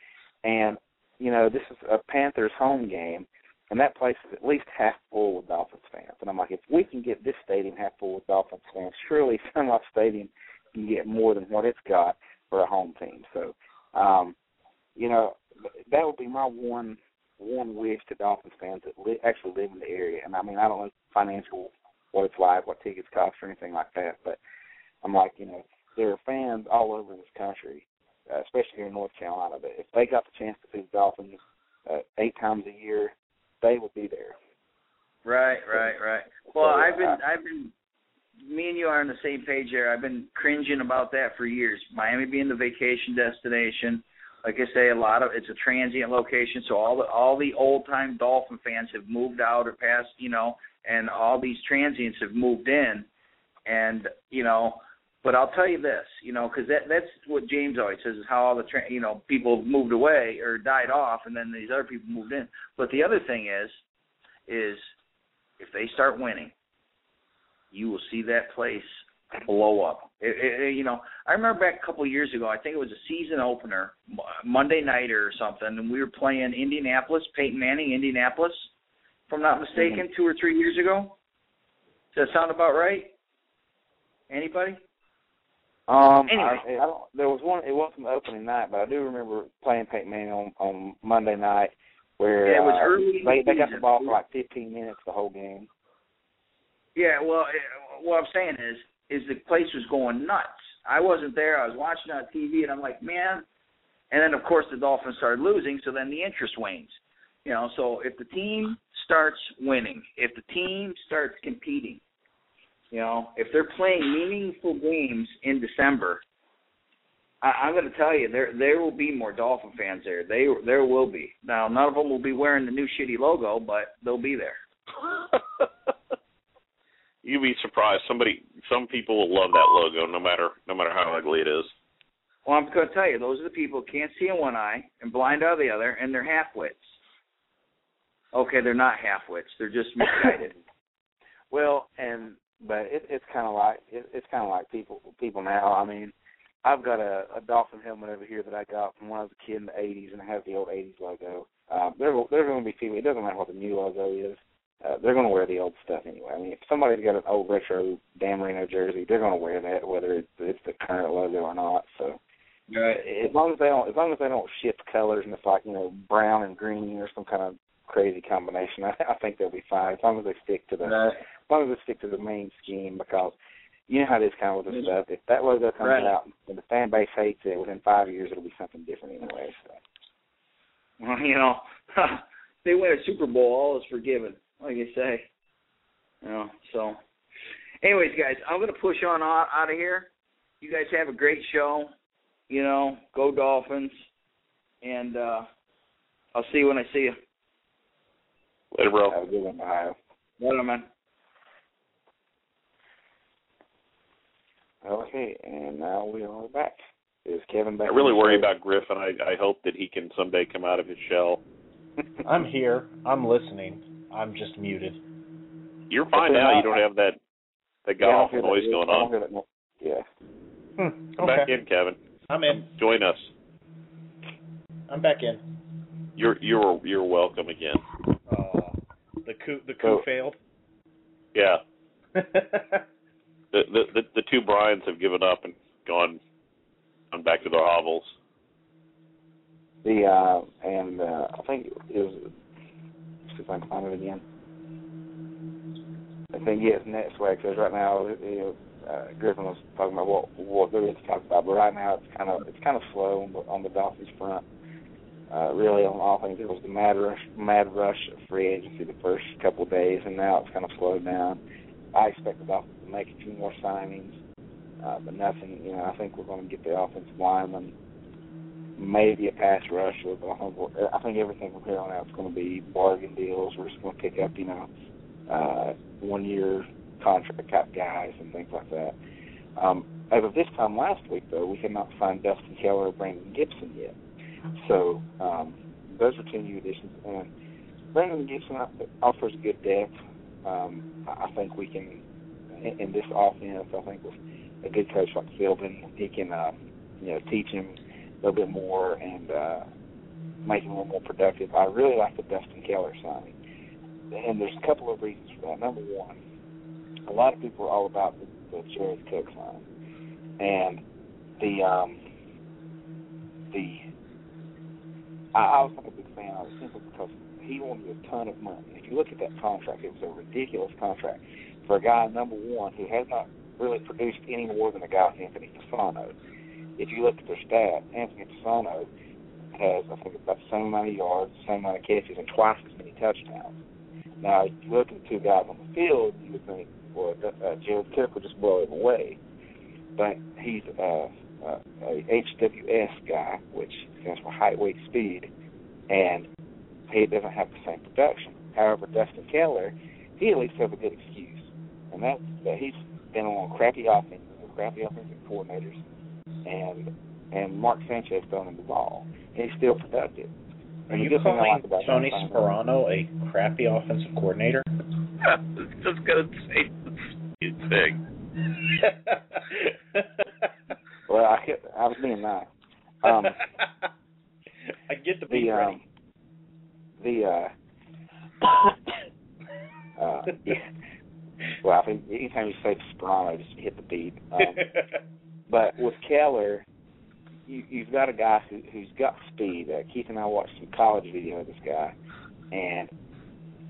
And you know this is a Panthers home game, and that place is at least half full with Dolphins fans. And I'm like, if we can get this stadium half full with Dolphins fans, surely Sun Life Stadium can get more than what it's got for a home team. So, um, you know, that would be my one one wish to Dolphins fans that li- actually live in the area. And I mean, I don't know financial what it's like, what tickets cost, or anything like that. But I'm like, you know, there are fans all over this country, uh, especially here in North Carolina. That if they got the chance to see the Dolphins uh, eight times a year, they would be there. Right, right, right. Well, So, I've been, uh, I've been, me and you are on the same page there. I've been cringing about that for years. Miami being the vacation destination, like I say, a lot of it's a transient location, so all the all the old time Dolphin fans have moved out or passed, you know, and all these transients have moved in, and you know. But I'll tell you this, you know, because that that's what James always says is how all the tra- you know people moved away or died off, and then these other people moved in. But the other thing is, is if they start winning, you will see that place blow up. It, it, you know, I remember back a couple of years ago. I think it was a season opener, Monday night or something, and we were playing Indianapolis, Peyton Manning, Indianapolis, if I'm not mistaken, mm-hmm. two or three years ago. Does that sound about right? Anybody? Um, Anyway. I, I don't. There was one. It wasn't the opening night, but I do remember playing Peyton Manning on on Monday night, where Yeah, it was uh, early in they they got the ball for like 15 minutes the whole game. Yeah, well, eh, what I'm saying is, is the place was going nuts. I wasn't there. I was watching on TV, and I'm like, man. And then, of course, the Dolphins started losing, so then the interest wanes. You know, so if the team starts winning, if the team starts competing, you know, if they're playing meaningful games in December, I, I'm going to tell you there there will be more Dolphin fans there. They there will be. Now, none of them will be wearing the new shitty logo, but they'll be there. You'd be surprised. Somebody, some people will love that logo, no matter no matter how ugly it is. Well, I'm going to tell you, those are the people who can't see in one eye and blind out of the other, and they're half-wits. Okay, they're not half-wits. They're just misguided. Well, and but it, it's kind of like it, it's kind of like people people now. I mean, I've got a, a dolphin helmet over here that I got from when I was a kid in the '80s, and it has the old '80s logo. Uh, there there's going to be people. It doesn't matter what the new logo is. Uh, they're going to wear the old stuff anyway. I mean, if somebody's got an old retro Dan Marino jersey, they're going to wear that, whether it's, it's the current logo or not. So, right. as long as they don't, as long as they don't shift colors and it's like you know brown and green or some kind of crazy combination, I, I think they'll be fine. As long as they stick to the, Right. As long as they stick to the main scheme, because you know how it is kind of with this stuff. If that logo comes Right. out and the fan base hates it, within five years it'll be something different anyway. So. Well, you know, they win a Super Bowl, all is forgiven, like you say. You know, so. Anyways, guys, I'm going to push on out, out of here. You guys have a great show. You know, go Dolphins, and uh I'll see you when I see you. Later, bro. Have a good one, Ohio. Later, man. Okay, and now we are back. Is Kevin back? I really on worry about Griffin. I I hope that he can someday come out of his shell. I'm here. I'm listening. I'm just muted. You're fine now. I- You don't have that that Yeah, I don't golf that- noise going on. hear that no- Yeah. Hmm. Come back in, Kevin. I'm in. Join us. I'm back in. You're you're you're welcome again. Uh, the coup the coup So- failed. Yeah. The the the, two Bryans have given up and gone gone back to their hovels. The uh and uh I think it was see if I can find it again. I think yes, next week because right now, you know, uh, Griffin was talking about what what there is to talk about, but right now it's kind of it's kind of slow on the, on the Dolphins front. Uh, really, on all things, it was the mad rush, mad rush of free agency the first couple of days, and now it's kind of slowed down. I expect the Dolphins make a few more signings, uh, but nothing. You know, I think we're going to get the offensive lineman, maybe a pass rush. I think, we're- I think everything from here on out is going to be bargain deals. We're just going to pick up, you know, uh, one year contract type guys and things like that. Um, as of this time last week, though, we had not signed Dustin Keller or Brandon Gibson yet. So um, those are two new additions. And Brandon Gibson offers good depth. Um, I think we can, in, this offense, I think with a good coach like Philbin, he can, uh, you know, teach him a little bit more and uh, make him a little more productive. I really like the Dustin Keller signing. And there's a couple of reasons for that. Number one, a lot of people are all about the, the Jared Cook sign, and the um, the I, I was not a big fan of it simply because he wanted a ton of money. If you look at that contract, it was a ridiculous contract for a guy number one who has not really produced any more than a guy Anthony Fasano. If you look at their stat, Anthony Fasano has I think about the same amount of yards, the same amount of catches, and twice as many touchdowns. Now, if you look at the two guys on the field, you would think, well, uh, Jared Cook would just blow him away. But he's uh, uh, a HWS guy, which stands for height, weight, speed, and he doesn't have the same production. However, Dustin Keller, he at least has a good excuse, and that's that he's been on crappy offenses, and crappy offensive coordinators, and and Mark Sanchez throwing him the ball. He's still productive. Are And you good thing calling like about Tony him- Sparano a crappy offensive coordinator? it's just gonna say the thing. Well, I could, I was being nice. Um, I get the beat the ready. um, the uh, uh, yeah. Well, I anytime you say Sparano, just hit the beat. Um, but with Keller, you, you've got a guy who, who's got speed. Uh, Keith and I watched some college video of this guy, and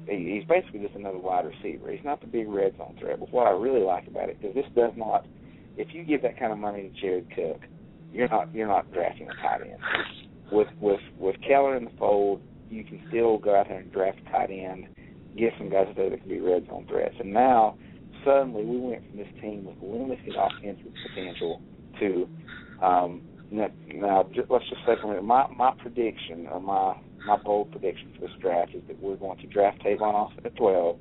he, he's basically just another wide receiver. He's not the big red zone threat. But what I really like about it is this does not. If you give that kind of money to Jared Cook, you're not you're not drafting a tight end. With with with Keller in the fold, you can still go out there and draft a tight end, get some guys there that can be red zone threats. And now suddenly we went from this team with limited offensive potential to um, now, now ju- let's just say for a minute, my my prediction or my my bold prediction for this draft is that we're going to draft Tavon Austin at 12,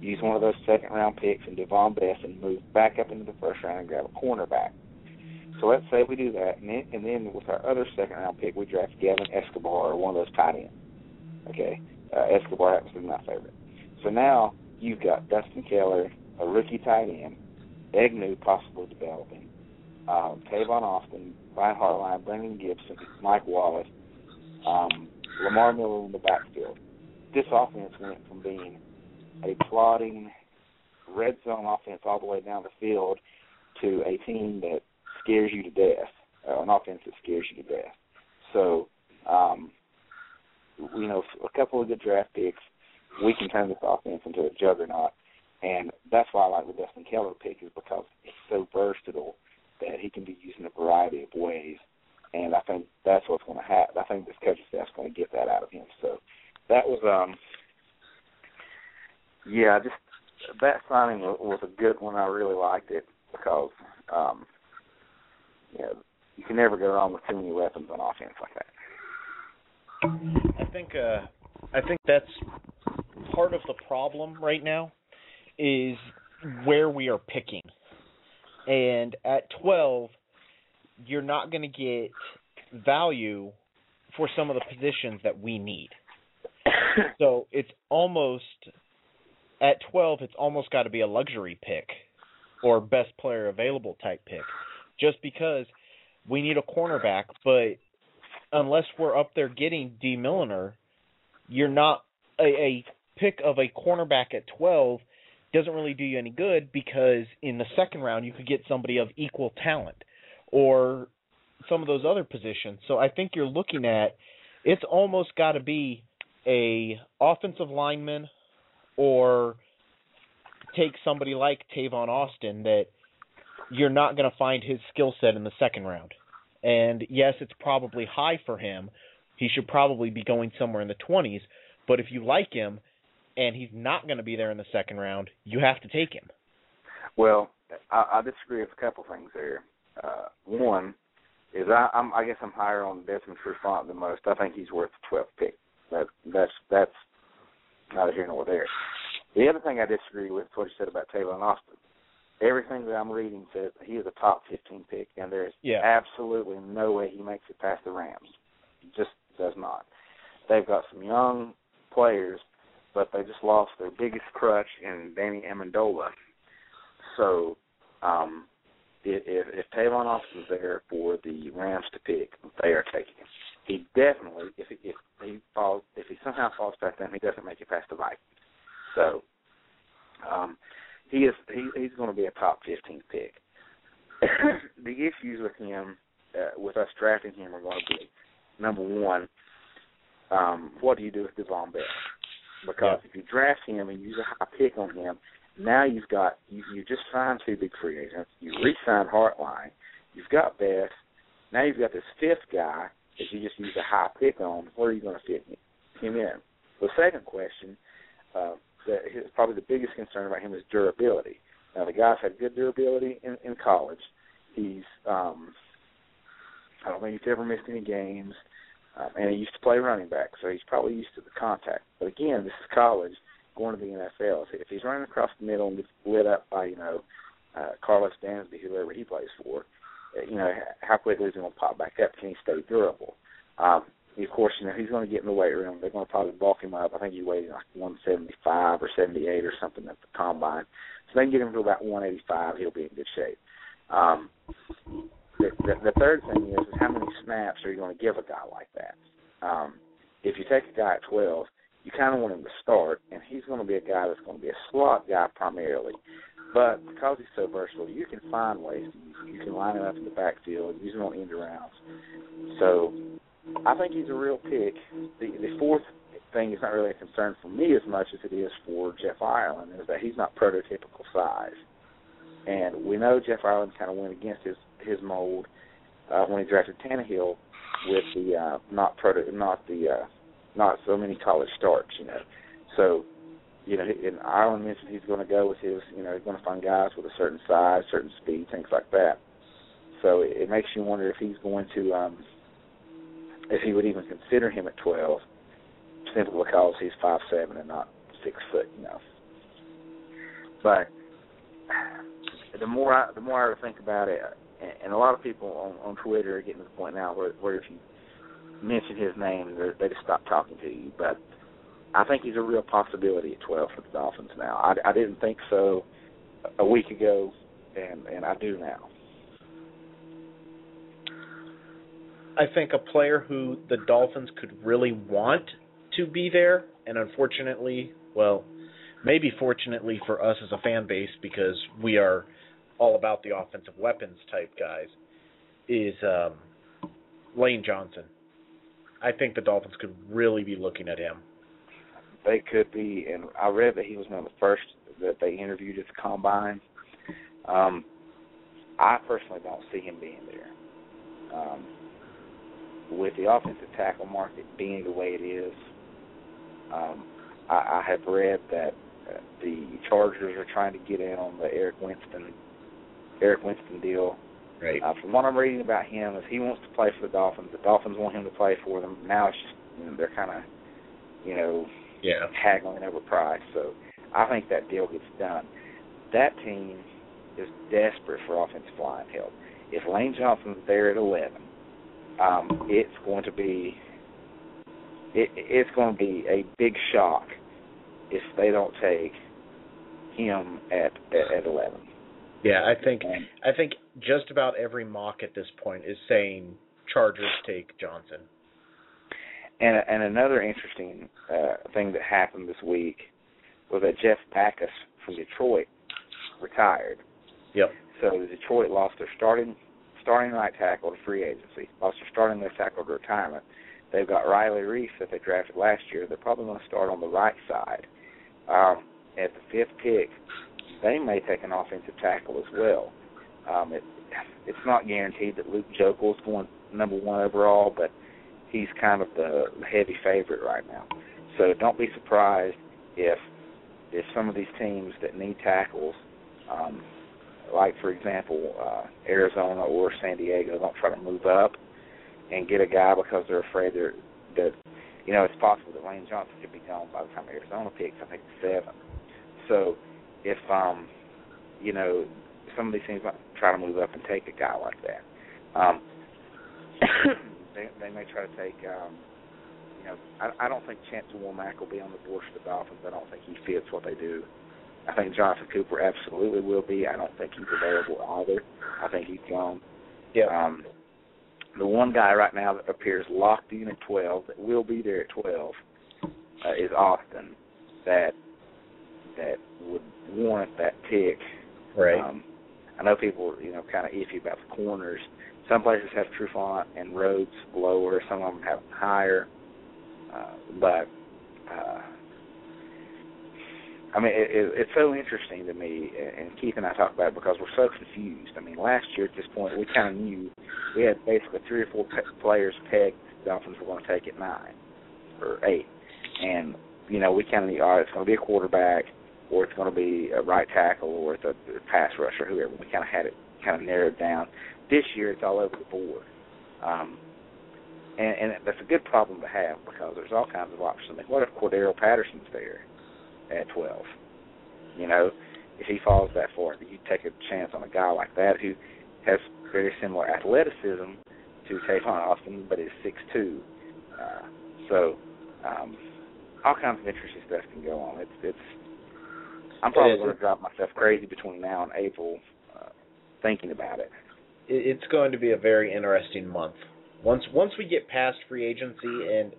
use one of those second round picks and Davone Bess and move back up into the first round and grab a cornerback. So let's say we do that, and then, and then with our other second round pick, we draft Gavin Escobar or one of those tight ends. Okay, uh, Escobar happens to be my favorite. So now you've got Dustin Keller, a rookie tight end, Egnew possibly developing, um, Tavon Austin, Brian Hartline, Brandon Gibson, Mike Wallace, um, Lamar Miller in the backfield. This offense went from being a plodding red zone offense all the way down the field to a team that scares you to death, uh, an offense that scares you to death. So, um, you know, a couple of good draft picks, we can turn this offense into a juggernaut. And that's why I like the Dustin Keller pick is because it's so versatile that he can be used in a variety of ways. And I think that's what's going to happen. I think this coaching staff's going to get that out of him. So that was, um, yeah, just that signing was, was a good one. I really liked it because, um, you know, you can never go wrong with too many weapons on offense like that. I think uh I think that's part of the problem right now is where we are picking. And at 12, you're not going to get value for some of the positions that we need. so it's almost at 12 it's almost got to be a luxury pick or best player available type pick just because we need a cornerback but unless we're up there getting Dee Milliner you're not a, a pick of a cornerback at 12 doesn't really do you any good because in the second round you could get somebody of equal talent or some of those other positions so I think you're looking at it's almost got to be a offensive lineman or take somebody like Tavon Austin that you're not going to find his skill set in the second round. And yes, it's probably high for him. He should probably be going somewhere in the 20s. But if you like him and he's not going to be there in the second round, you have to take him. Well, I, I disagree with a couple things there. Uh, one is I, I'm, I guess I'm higher on Desmond Trufant than most. I think he's worth the 12th pick. That, that's that's neither here nor there. The other thing I disagree with is what you said about Tavon Austin. Everything that I'm reading says he is a top 15 pick, and there's Yeah. absolutely no way he makes it past the Rams. He just does not. They've got some young players, but they just lost their biggest crutch in Danny Amendola. So, um, if, if, if Tavon Austin's there for the Rams to pick, they are taking him. He definitely, if he, if he falls, if he somehow falls past them, he doesn't make it past the Vikings. So, um, he is he, he's going to be a top 15 pick. the issues with him, uh, with us drafting him, are going to be number one. Um, what do you do with Davone Bess? Because if you draft him and use a high pick on him, now you've got you, you just signed two big free agents. You re-signed Hartline. You've got Bess. Now you've got this fifth guy that you just use a high pick on. Where are you going to fit him in? The second question, uh, that is probably the biggest concern about him is durability. Now the guy's had good durability in, in college. He's um, I don't think he's ever missed any games, um, and he used to play running back, so he's probably used to the contact. But again, this is college going to the NFL. So if he's running across the middle and gets lit up by you know uh, Karlos Dansby, whoever he plays for, uh, you know how quickly is he going to pop back up? Can he stay durable? Um, of course, you know he's going to get in the weight room. They're going to probably bulk him up. I think he weighs like 175 or 78 or something at the combine. So they can get him to about 185. He'll be in good shape. Um, the, the, the third thing is, is how many snaps are you going to give a guy like that? Um, if you take a guy at 12, you kind of want him to start, and he's going to be a guy that's going to be a slot guy primarily. But because he's so versatile, you can find ways. You can line him up in the backfield, use him on end arounds. So I think he's a real pick. The the fourth thing is not really a concern for me as much as it is for Jeff Ireland, is that he's not prototypical size. And we know Jeff Ireland kind of went against his his mold uh, when he drafted Tannehill with the uh, not proto not the uh, not so many college starts, you know. So, you know, and Ireland mentioned he's going to go with his, you know, he's going to find guys with a certain size, certain speed, things like that. So it, it makes you wonder if he's going to, um, if he would even consider him at 12, simply because he's five seven and not six foot, you know. But the more I, the more I think about it, and, a lot of people on, on Twitter are getting to the point now where, where if you mention his name, they just stop talking to you. But I think he's a real possibility at 12 for the Dolphins now. I, I didn't think so a week ago, and and I do now. I think a player who the Dolphins could really want to be there, and unfortunately, well, maybe fortunately for us as a fan base because we are all about the offensive weapons type guys, is um, Lane Johnson. I think the Dolphins could really be looking at him. They could be, and I read that he was one of the first that they interviewed at the combine. Um, I personally don't see him being there. Um, with the offensive tackle market being the way it is, um, I, I have read that uh, the Chargers are trying to get in on the Eric Winston Eric Winston deal. Right. Uh, from what I'm reading about him, is he wants to play for the Dolphins. The Dolphins want him to play for them. Now it's just you know, they're kind of, you know, Yeah. haggling over price. So I think that deal gets done. That team is desperate for offensive line help. If Lane Johnson's there at 11, um, it's going to be it, it's going to be a big shock if they don't take him at at, at 11. Yeah, I think And I think just about every mock at this point is saying Chargers take Johnson. And and another interesting uh, thing that happened this week was that Jeff Backus from Detroit retired. Yep. So Detroit lost their starting starting right tackle to free agency, their starting left tackle to retirement. They've got Riley Reiff that they drafted last year. They're probably going to start on the right side. Um, at the fifth pick, they may take an offensive tackle as well. Um, it, it's not guaranteed that Luke Joeckel is going number one overall, but he's kind of the heavy favorite right now. So don't be surprised if if some of these teams that need tackles, um, like for example uh, Arizona or San Diego, don't try to move up and get a guy because they're afraid they're that you know it's possible that Lane Johnson could be gone by the time Arizona picks. I think seven. So if um you know some of these teams might try to move up and take a guy like that. Um, they they may try to take um you know I I don't think Chance Warmack will be on the board for the Dolphins. I don't think he fits what they do. I think Jonathan Cooper absolutely will be. I don't think he's available either. I think he's gone. Yeah. Um, the one guy right now that appears locked in at 12, that will be there at 12, uh, is Austin. That that would warrant that pick. Right. Um, I know people, you know, kind of iffy about the corners. Some places have Trufant and Rhodes lower. Some of them have them higher. Uh, but uh, I mean, it, it, it's so interesting to me, and Keith and I talk about it because we're so confused. I mean, last year at this point, we kind of knew we had basically three or four pe- players pegged. The Dolphins were going to take at nine or eight, and you know, we kind of knew, all right, it's going to be a quarterback, or it's going to be a right tackle, or it's a, a pass rusher, whoever. We kind of had it kind of narrowed down. This year, it's all over the board. Um, and, and that's a good problem to have because there's all kinds of options. I mean, what if Cordarrelle Patterson's there at 12? You know, if he falls that far, you take a chance on a guy like that who has very similar athleticism to Tavon Austin, but is six two. Uh, so, um, all kinds of interesting stuff can go on. It's it's. I'm probably going to drive myself crazy between now and April, uh, thinking about it. It- It's going to be a very interesting month. Once once we get past free agency, and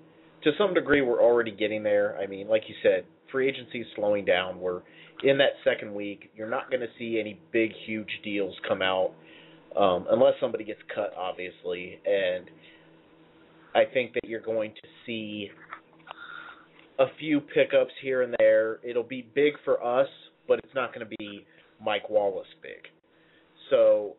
to some degree we're already getting there. I mean, like you said, free agency is slowing down. We're in that second week. You're not going to see any big, huge deals come out um, unless somebody gets cut, obviously. And I think that you're going to see a few pickups here and there. It'll be big for us, but it's not going to be Mike Wallace big. So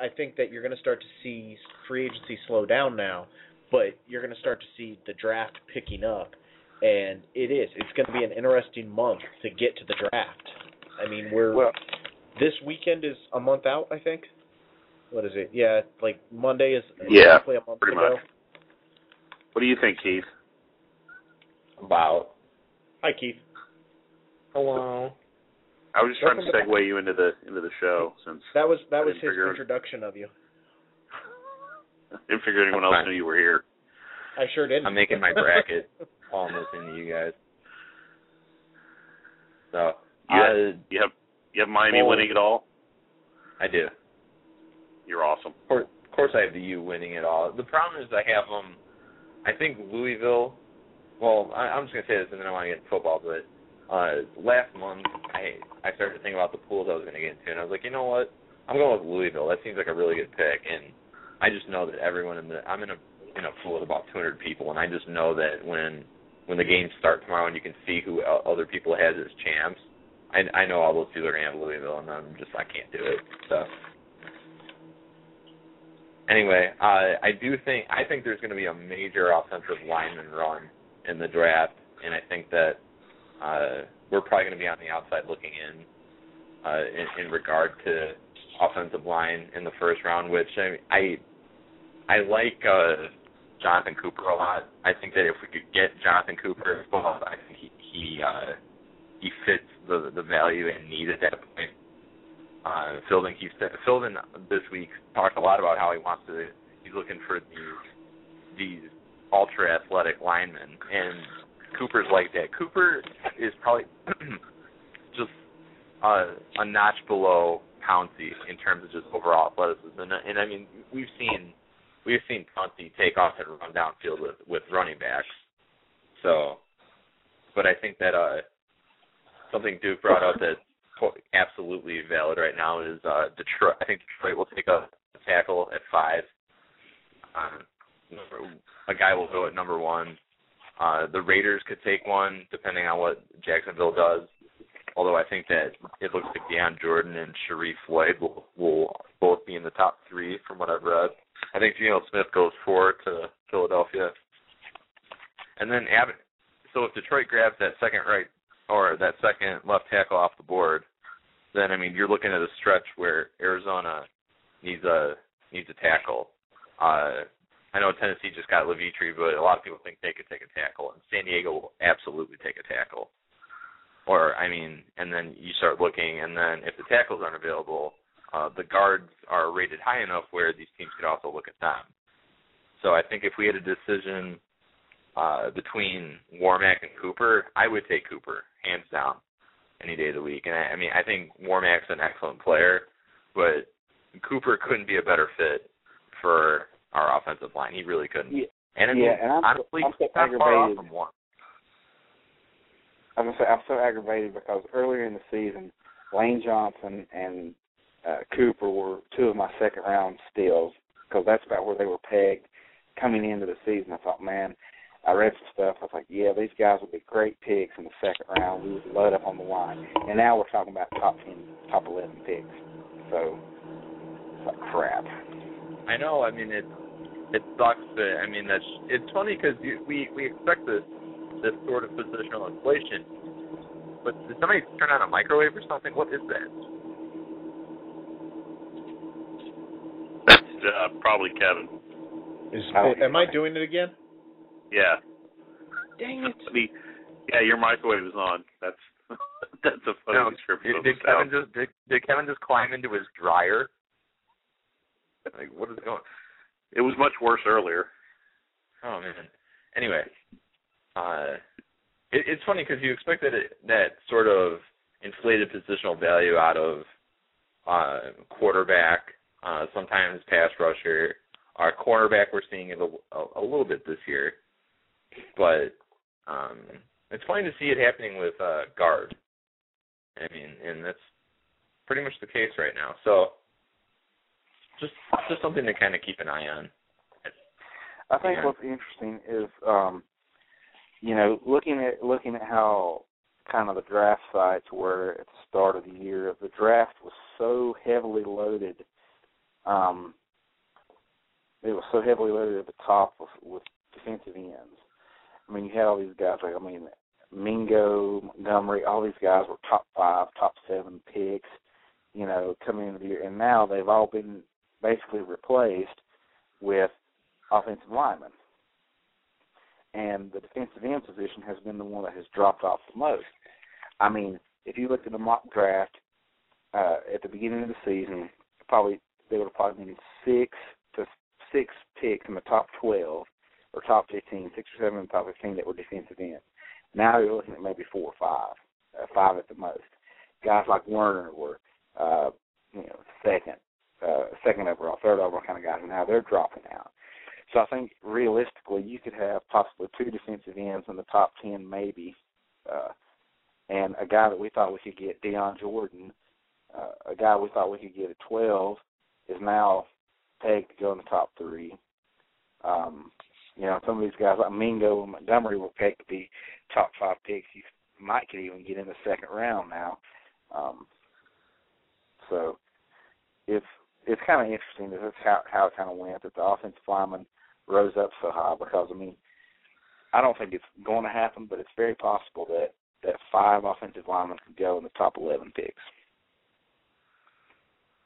I think that you're going to start to see free agency slow down now, but you're going to start to see the draft picking up. And it is. It's going to be an interesting month to get to the draft. I mean, we're Well, this weekend is a month out, I think. What is it? Yeah, like Monday is Yeah, a month pretty ago. much. What do you think, Keith? About. Hi, Keith. Hello. I was just trying to Welcome to- segue you into the into the show since That was that was didn't his figure- introduction of you. I didn't figure anyone else knew you were here. I sure did. I'm making my bracket I'm listening to you guys. So, You uh, have, you have you have Miami well- winning it all. I do. You're awesome. Of course, of course, I have the U winning it all. The problem is I have them. I think Louisville. Well, I, I'm just gonna say this, and then I want to get into football. But uh, last month, I I started to think about the pools I was gonna get into, and I was like, you know what? I'm going with Louisville. That seems like a really good pick, and I just know that everyone in the I'm in a in a pool with about 200 people, and I just know that when when the games start tomorrow, and you can see who other people has as champs, I I know all those people are gonna have Louisville, and I'm just I can't do it. So anyway, uh, I do think I think there's going to be a major offensive lineman run in the draft, and I think that uh, we're probably going to be on the outside looking in, uh, in in regard to offensive line in the first round. Which I I, I like uh, Jonathan Cooper a lot. I think that if we could get Jonathan Cooper, well, I think he he uh, he fits the the value and need at that point. Uh, Philbin, he's Philbin this week talked a lot about how he wants to. He's looking for these these ultra athletic linemen, and Cooper's like that. Cooper is probably just uh, a notch below Pouncey in terms of just overall athleticism, and, and I mean we've seen we've seen Pouncey take off and run downfield with with running backs. So, but I think that uh, something Duke brought up that absolutely valid right now is uh Detroit. I think Detroit will take a tackle at five. Um, a guy will go at number one. Uh, the Raiders could take one, depending on what Jacksonville does. although I think that it looks like Dion Jordan and Sharrif Floyd will will both be in the top three from what I've read. I think Geno Smith goes four to Philadelphia, and then Abbott. So if Detroit grabs that second right or that second left tackle off the board, then I mean you're looking at a stretch where Arizona needs a needs a tackle. Uh, I know Tennessee just got Levitre, but a lot of people think they could take a tackle, and San Diego will absolutely take a tackle. Or I mean, and then you start looking, and then if the tackles aren't available, uh, the guards are rated high enough where these teams could also look at them. So I think if we had a decision uh, between Warmack and Cooper, I would take Cooper hands down any day of the week. And I, I mean, I think Warmack's an excellent player, but Cooper couldn't be a better fit for our offensive line. He really couldn't. Yeah. And I mean, yeah, and I'm, honestly, I'm so not far off from one. I'm gonna say I'm so aggravated because earlier in the season, Lane Johnson and uh, Cooper were two of my second round steals because that's about where they were pegged coming into the season. I thought, man, I read some stuff. I was like, yeah, these guys would be great picks in the second round. We would load up on the line. And now we're talking about top ten, top eleven picks. So it's like crap. I know. I mean, it it sucks, but I mean that's it's funny because we we expect this this sort of positional inflation. But did somebody turn on a microwave or something? What is that? Uh, probably Kevin. Is, Oh, am I doing it again? Yeah. Dang it! The, yeah, your microwave is on. That's that's a funny No, description did, of did Kevin sound. just did, did Kevin just climb into his dryer? Like what is going? It was much worse earlier. Oh man. Anyway, uh, it, it's funny because you expect that it, that sort of inflated positional value out of uh, quarterback, uh, sometimes pass rusher. Our cornerback, we're seeing it a, a, a little bit this year, but um, it's funny to see it happening with uh, guard. I mean, and that's pretty much the case right now. So, just just something to kind of keep an eye on. I think Yeah. what's interesting is, um, you know, looking at looking at how kind of the draft sites were at the start of the year. The draft was so heavily loaded. Um, it was so heavily loaded at the top with, with defensive ends. I mean, you had all these guys like I mean, Mingo, Montgomery, all these guys were top five, top seven picks. You know, coming into the year, and now they've all been basically replaced with offensive linemen. And the defensive end position has been the one that has dropped off the most. I mean, if you looked at the mock draft uh, at the beginning of the season, probably they would have probably six to six picks in the top twelve or top fifteen, six or seven in the top fifteen that were defensive ends. Now you're looking at maybe four or five, uh, five at the most. Guys like Werner were, uh, you know, second, uh, second overall, third overall kind of guys. and Now they're dropping out. So I think realistically, you could have possibly two defensive ends in the top ten, maybe, uh, and a guy that we thought we could get, Dion Jordan, uh, a guy we thought we could get at twelve, is now pegged to go in the top three. Um, you know, some of these guys like Mingo and Montgomery were pegged to be top five picks. You might could even get in the second round now. Um, so it's it's kind of interesting that that's how how it kind of went that the offensive lineman rose up so high because I mean I don't think it's going to happen, but it's very possible that that five offensive linemen could go in the top eleven picks.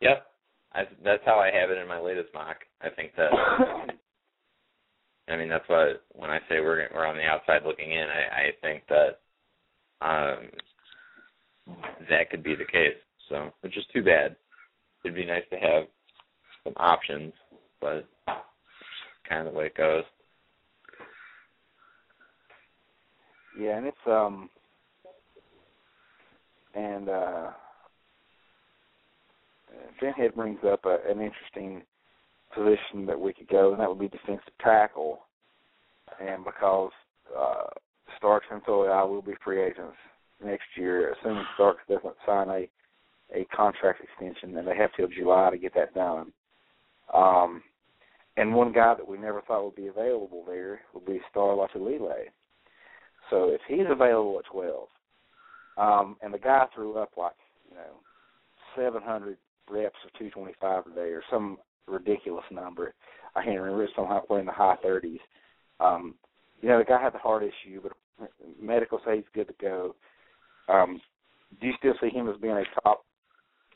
Yep, I, that's how I have it in my latest mock. I think that. I mean, that's what when I say we're we're on the outside looking in, I, I think that um, that could be the case. So, which is too bad. It'd be nice to have some options, but kind of the way it goes. Yeah, and it's um and uh Benhead brings up a, an interesting position that we could go, and that would be defensive tackle. And because uh, Starks and Toya will be free agents next year, assuming Starks doesn't sign a a contract extension, and they have till July to get that done. Um, and one guy that we never thought would be available there would be Star Lotulelei. So if he's available at 12, Um, and the guy threw up like, you know, 700 reps of 225 today or some ridiculous number. I can't remember. It's somehow we're in the high 30s. Um, you know, the guy had the heart issue, but medical say he's good to go. Um, do you still see him as being a top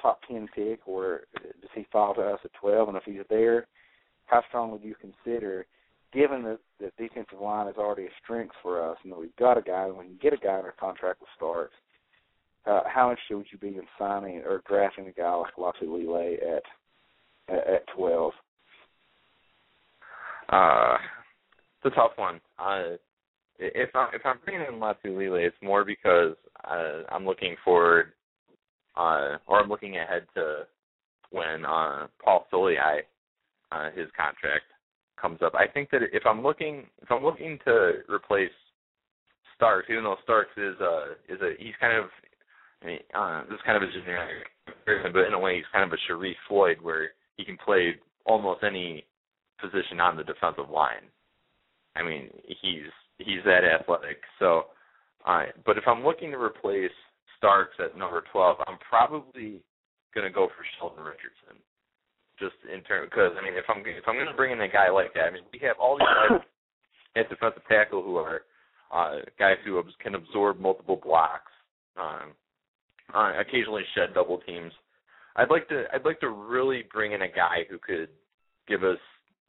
top 10 pick, or does he fall to us at 12? And if he's there, how strong would you consider, given that the defensive line is already a strength for us, and that we've got a guy, and we can get a guy under contract with Starks, uh, how interested would you be in signing or drafting a guy like Lotulelei at, at 12? Uh, it's a tough one. If I'm if I'm bringing in Lotulelei, it's more because I'm looking forward, uh, or I'm looking ahead to when uh, Paul Soliai, uh, his contract comes up. I think that if I'm looking if I'm looking to replace Starks, even though Starks is uh is a he's kind of I mean, uh, this is kind of a generic comparison, but in a way he's kind of a Sharrif Floyd where he can play almost any position on the defensive line. I mean, he's he's that athletic. So, uh, but if I'm looking to replace Starks at number 12, I'm probably going to go for Sheldon Richardson. Just in terms, because I mean, if I'm if I'm going to bring in a guy like that, I mean, we have all these guys at defensive tackle who are uh, guys who can absorb multiple blocks, um, uh, occasionally shed double teams. I'd like to I'd like to really bring in a guy who could give us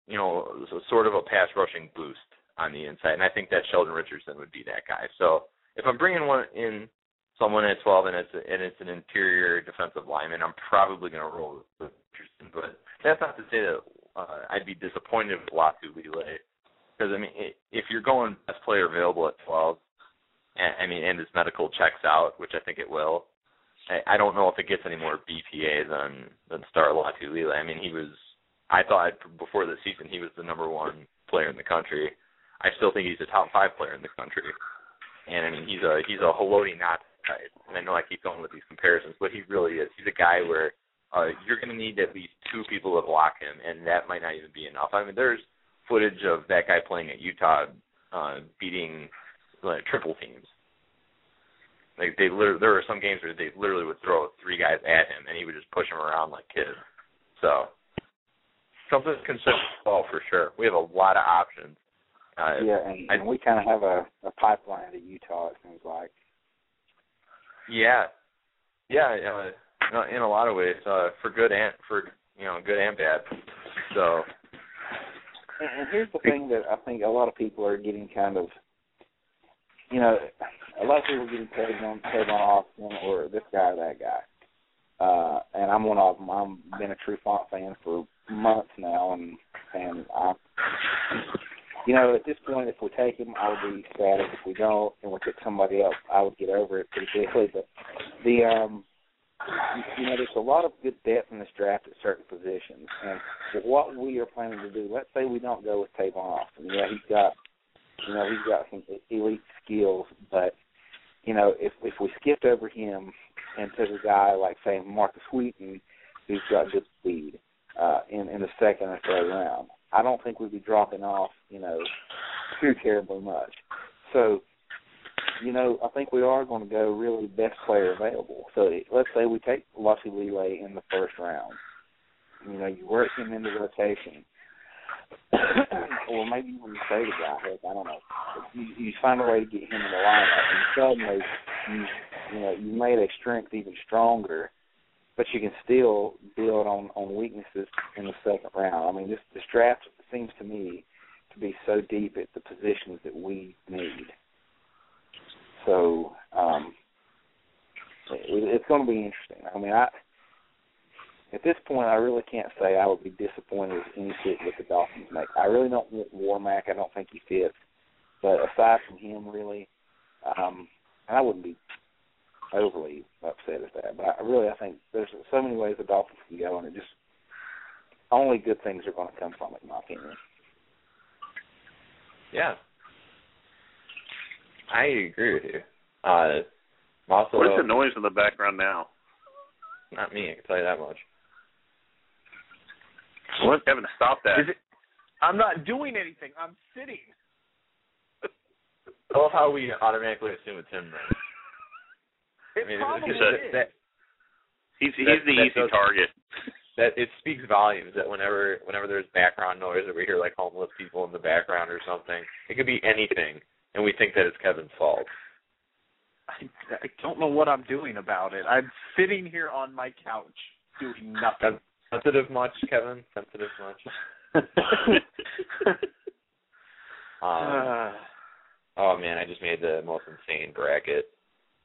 you know sort of a pass rushing boost on the inside, and I think that Sheldon Richardson would be that guy. So if I'm bringing one in someone at 12 and it's a, and it's an interior defensive lineman, I'm probably going to roll with Richardson. But that's not to say that uh, I'd be disappointed with Lotulelei, because I mean, if you're going best player available at 12, and, I mean, and his medical checks out, which I think it will. I, don't know if it gets any more BPA than than Star Lotulelei. I mean, he was. I thought before the season he was the number one player in the country. I still think he's a top five player in the country. And I mean, he's a he's a Haloti type. And I know I keep going with these comparisons, but he really is. He's a guy where uh, you're going to need at least two people to block him, and that might not even be enough. I mean, there's footage of that guy playing at Utah uh, beating like, triple teams. Like they literally, there were some games where they literally would throw three guys at him, and he would just push them around like kids. So something to consider well for sure. We have a lot of options uh, yeah, and, and we kind of have a, a pipeline to Utah. It seems like. Yeah, yeah, uh, in a lot of ways, uh, for good and for you know good and bad. So. And, and here's the thing that I think a lot of people are getting kind of, you know, a lot of people getting paid on paid on off or this guy or that guy. Uh, and I'm one of them. I've been a Trufant fan for months now, and and I you know, at this point, if we take him, I would be sad. If we don't, and we pick somebody else, I would get over it pretty quickly. But the, um, you know, there's a lot of good depth in this draft at certain positions, and what we are planning to do. Let's say we don't go with Tavon Austin. Yeah, he's got, you know, he's got some elite skills, but you know, if if we skipped over him and took a guy like say Markus Wheaton, who's got good speed uh, in in the second or third round, I don't think we'd be dropping off, you know, too terribly much. So, you know, I think we are going to go really best player available. So let's say we take Lotulelei in the first round. You know, you work him into rotation. Or maybe even a guy. Heck, I don't know. You, you find a way to get him in the lineup, and suddenly you you know you made a strength even stronger but you can still build on on weaknesses in the second round. I mean, this this draft seems to me to be so deep at the positions that we need. So um, it, it's going to be interesting. I mean, I at this point, I really can't say I would be disappointed with any fit that the Dolphins make. I really don't want Warmack. I don't think he fits. But aside from him, really, um, and I wouldn't be overly upset at that. But I really, I think there's so many ways the Dolphins can go, and it just only good things are going to come from it, in my opinion. Yeah, I agree with you. Uh, also, what is the noise in the background now? Not me, I can tell you that much. Well, Kevin, stop that. It, I'm not doing anything. I'm sitting. I love how we automatically assume it's him then. I mean, probably it's- is. that, He's he's That- the that easy does- target. that it speaks volumes that whenever whenever there's background noise or we hear like homeless people in the background or something, it could be anything, and we think that it's Kevin's fault. I, I don't know what I'm doing about it. I'm sitting here on my couch doing nothing. Sensitive much, Kevin? Sensitive much? Um, oh man, I just made the most insane bracket.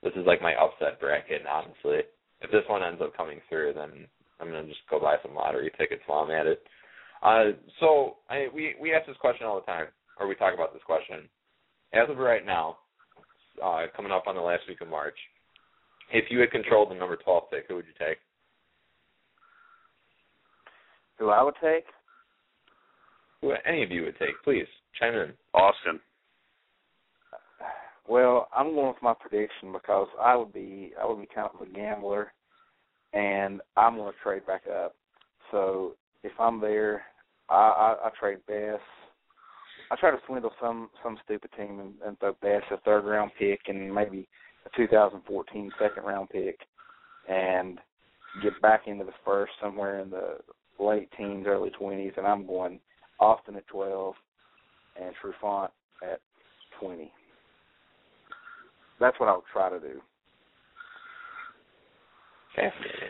This is like my upset bracket, and honestly. If this one ends up coming through, then I'm gonna just go buy some lottery tickets while I'm at it. Uh, so I, we we ask this question all the time, or we talk about this question. As of right now, uh, coming up on the last week of March, if you had controlled the number 12 pick, who would you take? Who I would take? Who any of you would take? Please chime in. Austin. Well, I'm going with my prediction because I would be I would be kind of a gambler, and I'm going to trade back up. So if I'm there, I, I, I trade Bess. I try to swindle some some stupid team and, and throw Bess a third round pick and maybe a 2014 second round pick, and get back into the first somewhere in the late teens, early 20s, and I'm going Austin at 12 and Trufant at 20. That's what I would try to do. Fascinating.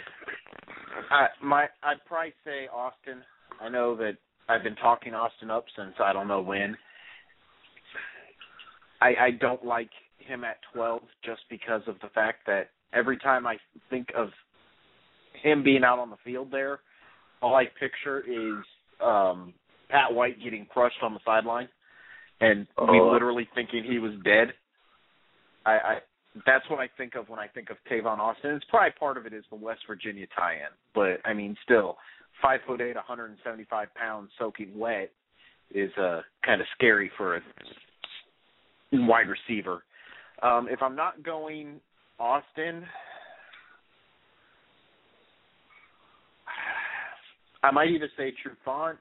I, my I'd probably say Austin. I know that I've been talking Austin up since I don't know when. I I don't like him at 12 just because of the fact that every time I think of him being out on the field there, all I picture is um Pat White getting crushed on the sideline and we Oh. literally thinking he was dead. I, I that's what I think of when I think of Tavon Austin. It's probably part of it is the West Virginia tie-in, but I mean, still, five foot eight, 175 pounds, soaking wet, is uh kind of scary for a wide receiver. Um, if I'm not going Austin, I might either say Trufant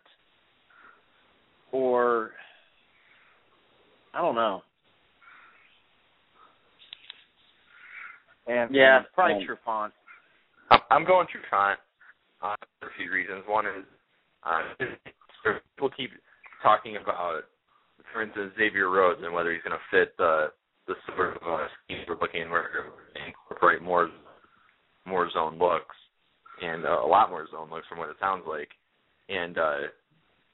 or I don't know. And Yeah, and- probably and- Trufant. I'm, I'm going Trufant uh, for a few reasons. One is uh, people keep talking about, for instance, Xavier Rhodes and whether he's going to fit the the sort of uh, scheme we're looking where we incorporate more more zone looks and uh, a lot more zone looks from what it sounds like. And uh,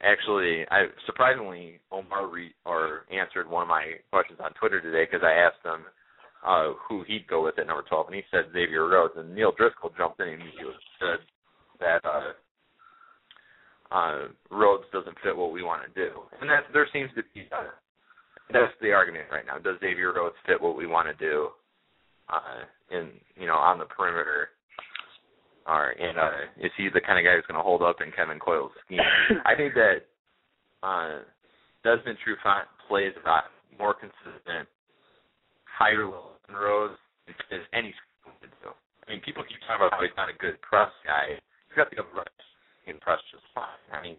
actually, I surprisingly Omar re- or answered one of my questions on Twitter today because I asked him uh, who he'd go with at number 12, and he said Xavier Rhodes. And Neil Driscoll jumped in and he said that uh, uh, Rhodes doesn't fit what we want to do, and that there seems to be uh, that's the argument right now. Does Xavier Rhodes fit what we want to do uh, in you know on the perimeter? Or and uh, is he the kind of guy who's going to hold up in Kevin Coyle's scheme? I think that uh, Desmond Trufant plays about more consistent, higher level than Rhodes as any school would do. I mean, people keep talking about how he's not a good press guy. He's got the upper he can press just fine. I mean,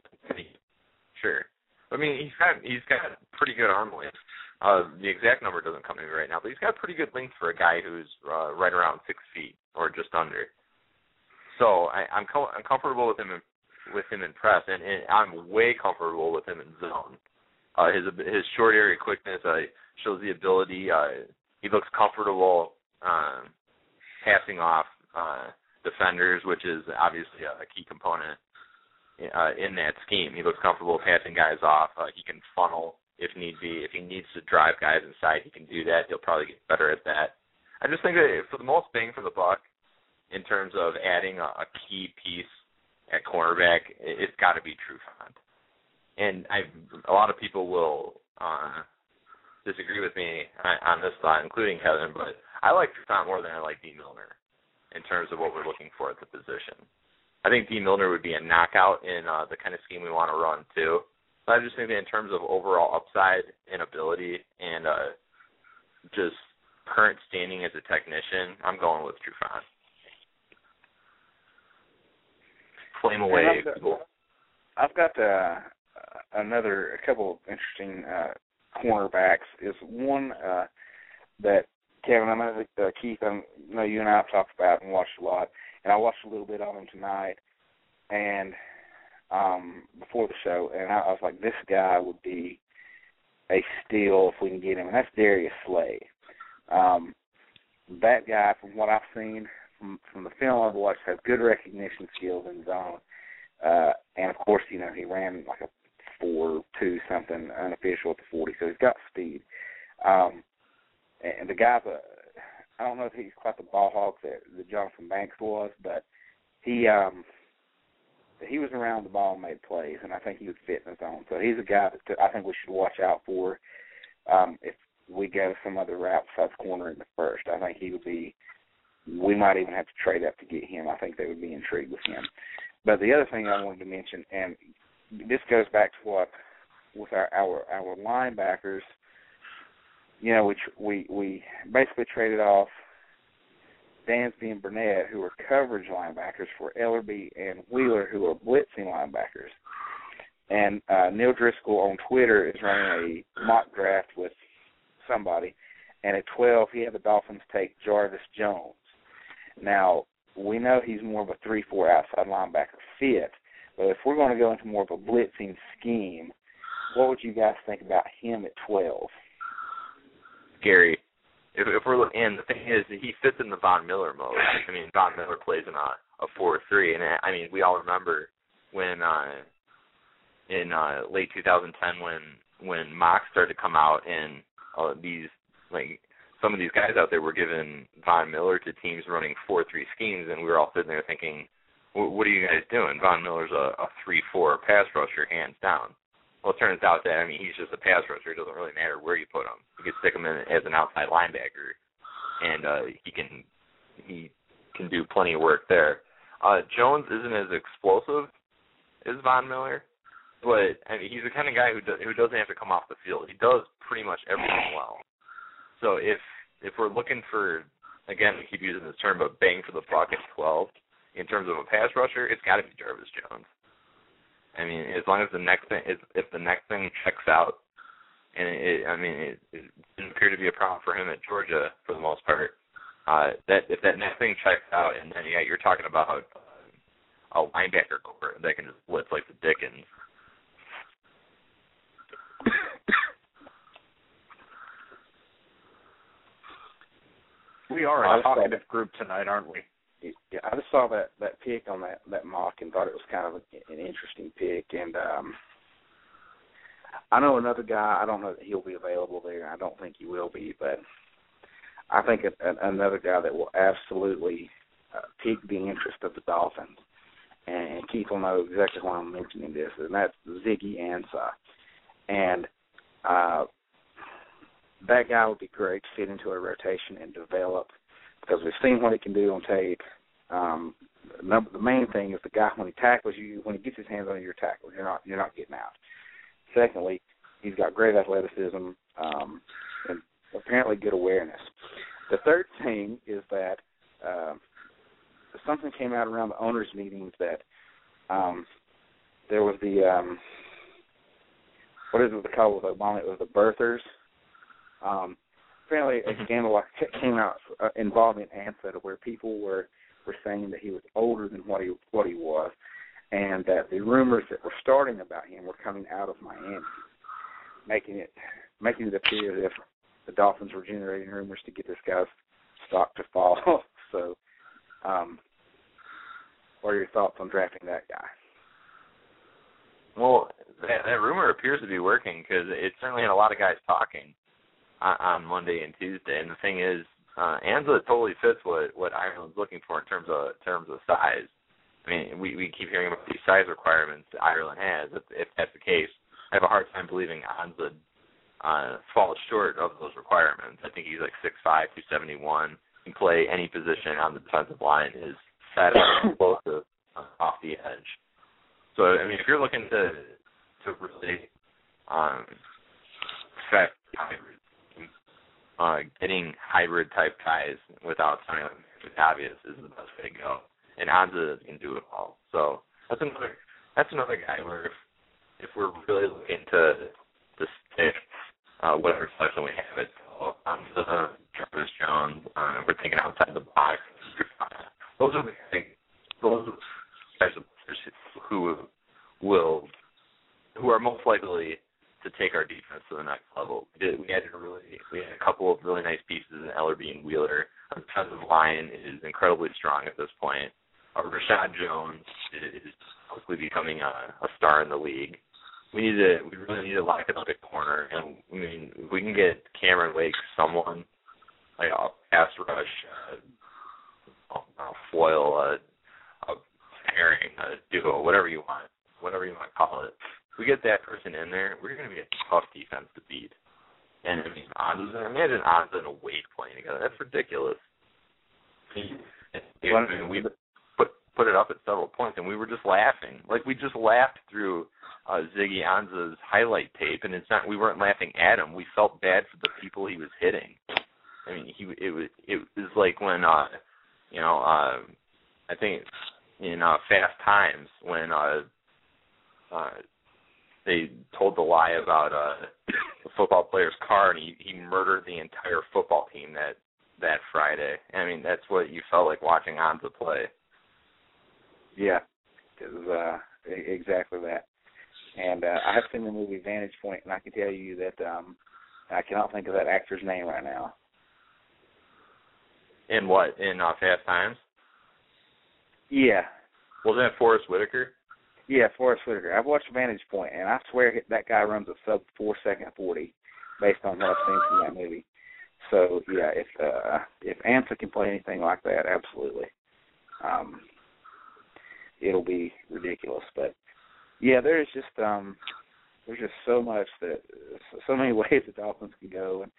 sure. I mean, he's got he's got pretty good arm length. Uh, the exact number doesn't come to me right now, but he's got pretty good length for a guy who's uh, right around six feet or just under. So I, I'm co- I'm comfortable with him in, with him in press, and, and I'm way comfortable with him in zone. Uh, his his short area quickness uh, shows the ability. Uh, he looks comfortable um, passing off uh, defenders, which is obviously a, a key component uh, in that scheme. He looks comfortable passing guys off. Uh, he can funnel if need be. If he needs to drive guys inside, he can do that. He'll probably get better at that. I just think that for the most bang for the buck, in terms of adding a, a key piece at cornerback, it, it's got to be Trufant. And a lot of people will uh, disagree with me on, on this thought, including Kevin, but I like Trufant more than I like Dee Milliner in terms of what we're looking for at the position. I think Dee Milliner would be a knockout in uh, the kind of scheme we want to run too. But I just think that in terms of overall upside and ability and uh, just current standing as a technician, I'm going with Trufant. Flame away, I've got- people. I've got uh, another a couple of interesting uh, cornerbacks. Is one uh, that Kevin, I know uh, Keith, I know you and I have talked about and watched a lot, and I watched a little bit of him tonight, and um before the show, and I, I was like, this guy would be a steal if we can get him, and that's Darius Slay. Um, that guy, from what I've seen from from the film I've watched, has good recognition skills in zone, uh, and of course, you know he ran like a four two something unofficial at the forty, so he's got speed. Um, and the guy's a I don't know if he's quite the ball hawk that, that Johnthan Banks was, but he um he was around the ball and made plays, and I think he would fit in the zone. So he's a guy that I think we should watch out for. Um, if we go some other route besides corner in the first, I think he would be. We might even have to trade up to get him. I think they would be intrigued with him. But the other thing I wanted to mention, and this goes back to what with our our our linebackers. You know, we we we basically traded off Dansby and Burnett, who are coverage linebackers, for Ellerbe and Wheeler, who are blitzing linebackers. And uh, Neil Driscoll on Twitter is running a mock draft with somebody, and at 12 he had the Dolphins take Jarvis Jones. Now we know he's more of a three-four outside linebacker fit, but if we're going to go into more of a blitzing scheme, what would you guys think about him at 12? Gary, if, if we're looking, and the thing is, he fits in the Von Miller mode. I mean, Von Miller plays in a a four three, and I mean, we all remember when uh in uh late 2010 when when Mox started to come out and uh, these like some of these guys out there were giving Von Miller to teams running four three schemes, and we were all sitting there thinking, "What are you guys doing? Von Miller's a, a three four pass rusher, hands down." Well, it turns out that I mean he's just a pass rusher. It doesn't really matter where you put him. You can stick him in as an outside linebacker, and uh, he can he can do plenty of work there. Uh, Jones isn't as explosive as Von Miller, but I mean he's the kind of guy who do, who doesn't have to come off the field. He does pretty much everything well. So if if we're looking for again, we keep using this term, but bang for the buck at 12 in terms of a pass rusher, it's got to be Jarvis Jones. I mean, as long as the next thing is if the next thing checks out, and it, I mean, it, it didn't appear to be a problem for him at Georgia for the most part. Uh, that if that next thing checks out, and then yeah, you're talking about uh, a linebacker core that can just blitz like the Dickens. We are a talkative group tonight, aren't we? yeah, I just saw that that pick on that that mock and thought it was kind of a, an interesting pick. And um I know another guy. I don't know that he'll be available there. I don't think he will be, but I think a, a, another guy that will absolutely uh, pique the interest of the Dolphins. And Keith will know exactly why I'm mentioning this, and that's Ziggy Ansah. And uh, that guy would be great to fit into a rotation and develop because we've seen what he can do on tape. Um, number, the main thing is the guy when he tackles you, when he gets his hands on your tackle, you're not you're not getting out. Secondly, he's got great athleticism um, and apparently good awareness. The third thing is that uh, something came out around the owners' meetings that um, there was the um, what is it called with Obama? It was the birthers. Um, apparently a scandal came out uh, involving Ansah where people were were saying that he was older than what he what he was, and that the rumors that were starting about him were coming out of Miami, making it making it appear as if the Dolphins were generating rumors to get this guy's stock to fall. so, um, what are your thoughts on drafting that guy? Well, that, that rumor appears to be working because it certainly had a lot of guys talking on, on Monday and Tuesday. And the thing is, uh, Ansah totally fits what what Ireland's looking for in terms of in terms of size. I mean, we we keep hearing about these size requirements that Ireland has. If, if that's the case, I have a hard time believing Ansah uh, falls short of those requirements. I think he's like six five, two seventy one. Can play any position on the defensive line. Is fast and explosive uh, off the edge. So I mean, if you're looking to to really um, affect uh, getting hybrid type guys without like obvious is the best way to go. And Ansah can do it all. So that's another that's another guy where if if we're really looking to to stick uh, whatever selection we have it, so Ansah Jarvis Jones. Uh, we're thinking outside the box. Those are the things. Those are the players who will who are most likely to take our defense to the next level. We, did, we had a really we had a couple of really nice pieces in Ellerbe and Wheeler. Our defensive line is incredibly strong at this point. Our Reshad Jones is quickly becoming a, a star in the league. We need to we really need to lock it up at corner, and I mean if we can get Cameron Wake someone like a pass rush, uh, a foil, a, a pairing, a duo, whatever you want, whatever you want to call it if we get that person in there, we're going to be a tough defense to beat. And I mean, Ansah, imagine Ansah and a Wake playing together. That's ridiculous. Mean, we put put it up at several points, and we were just laughing. Like we just laughed through uh, Ziggy Ansah's highlight tape, and it's not we weren't laughing at him. We felt bad for the people he was hitting. I mean, he it was it was like when uh, you know, uh, I think in uh, Fast Times when uh, uh, they told the lie about uh the football player's car and he he murdered the entire football team that that Friday. I mean, that's what you felt like watching Ansah play. Yeah, it was uh, exactly that. And uh, I have seen the movie Vantage Point, and I can tell you that um, I cannot think of that actor's name right now. In what? In uh, Fast Times? Yeah. Wasn't it Forest Whitaker? Yeah, Forest Whitaker. I've watched Vantage Point, and I swear that guy runs a sub four second forty, based on what I've seen from that movie. So yeah, if uh, if Ansah can play anything like that, absolutely, um, it'll be ridiculous. But yeah, there's just um, there's just so much that so many ways the Dolphins can go, and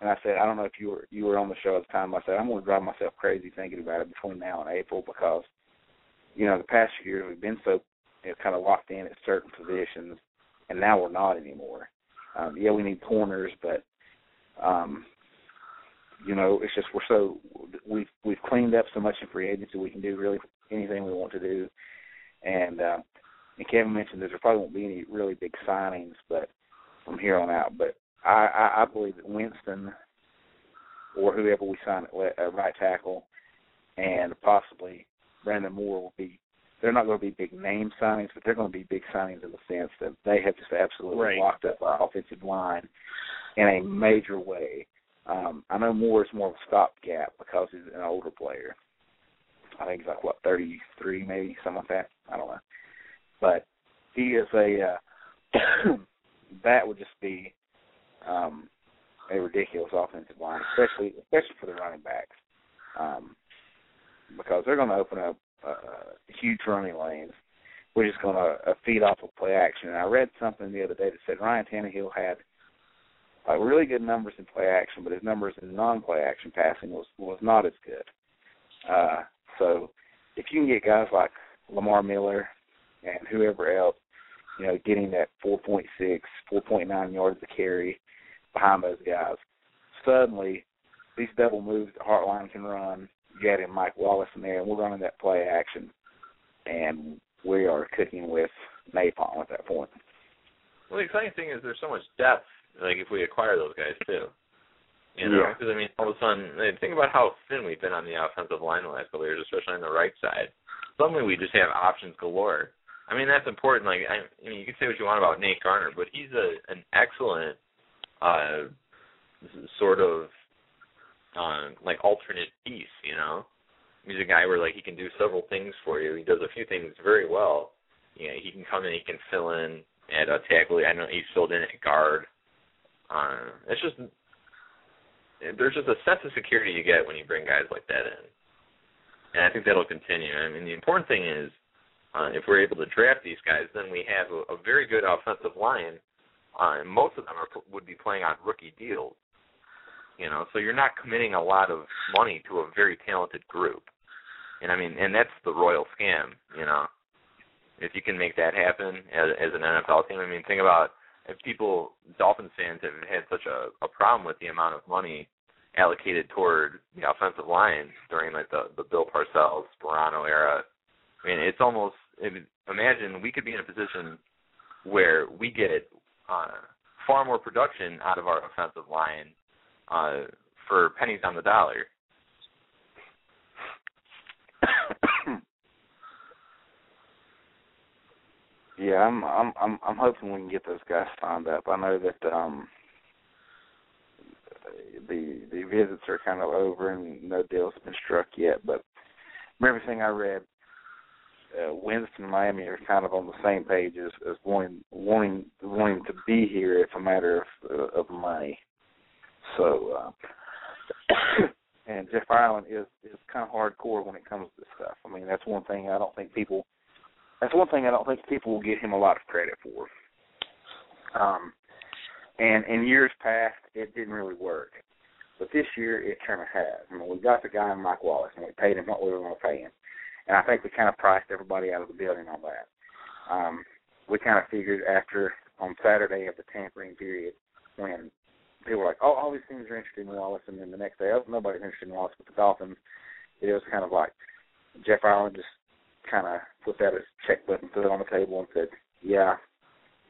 and I said I don't know if you were you were on the show at the time. I said I'm going to drive myself crazy thinking about it between now and April because you know the past few years we've been so you kind of locked in at certain positions, and now we're not anymore. Um, yeah, we need corners, but um, you know, it's just we're so we've we've cleaned up so much in free agency we can do really anything we want to do, and uh, and Kevin mentioned there probably won't be any really big signings, but from here on out. But I I, I believe that Winston or whoever we sign at uh, right tackle, and possibly Brandon Moore will be they're not going to be big name signings, but they're going to be big signings in the sense that they have just absolutely right. locked up our offensive line in a major way. Um, I know Moore is more of a stopgap because he's an older player. I think he's like what thirty three, maybe something like that. I don't know, but he is a uh, that would just be um, a ridiculous offensive line, especially especially for the running backs, um, because they're going to open up uh, huge running lanes. We're just going to uh, feed off of play action. And I read something the other day that said Ryan Tannehill had uh, really good numbers in play action, but his numbers in non-play action passing was was not as good. Uh, so if you can get guys like Lamar Miller and whoever else, you know, getting that 4.6, 4.9 yards to carry behind those guys, suddenly these double moves that Hartline can run got him Mike Wallace in there, and we're running that play action, and we are cooking with napalm at that point. Well, the exciting thing is there's so much depth. Like if we acquire those guys too, you know, because Yeah. I mean, all of a sudden, I mean, think about how thin we've been on the offensive line the last couple of years, especially on the right side. Suddenly, we just have options galore. I mean, that's important. Like, I, I mean, you can say what you want about Nate Garner, but he's a an excellent uh sort of uh, like alternate piece. You know, he's a guy where like he can do several things for you. He does a few things very well. You know, he can come in, he can fill in at a tackle. I know he's filled in at guard. Uh, it's just there's just a sense of security you get when you bring guys like that in, and I think that'll continue. I mean, the important thing is uh, if we're able to draft these guys, then we have a, a very good offensive line. Uh, and most of them are, would be playing on rookie deals. You know, so you're not committing a lot of money to a very talented group. And I mean, and that's the royal scam. You know, if you can make that happen as, as an NFL team, I mean, think about if people, Dolphins fans, have had such a, a problem with the amount of money allocated toward the offensive line during like the the Bill Parcells, Sparano era. I mean, it's almost imagine we could be in a position where we get uh, far more production out of our offensive line uh, for pennies on the dollar. Yeah, I'm I'm I'm I'm hoping we can get those guys signed up. I know that um the the visits are kind of over and no deal's been struck yet, but from everything I read, uh, Winston and Miami are kind of on the same page as, as wanting wanting wanting to be here. It's a matter of uh, of money. So, uh, and Jeff Ireland is is kind of hardcore when it comes to this stuff. I mean, that's one thing I don't think people. That's one thing I don't think people will give him a lot of credit for. Um, and in years past, it didn't really work, but this year it kind of has. I mean, we got the guy in Mike Wallace, and we paid him what we were going to pay him, and I think we kind of priced everybody out of the building on that. Um, we kind of figured after on Saturday of the tampering period when people were like, "Oh, all these teams are interested in Wallace," and then the next day, oh, nobody's interested in Wallace but the Dolphins. It was kind of like Jeff Ireland just kind of put that as checkbook and put it on the table and said, "Yeah,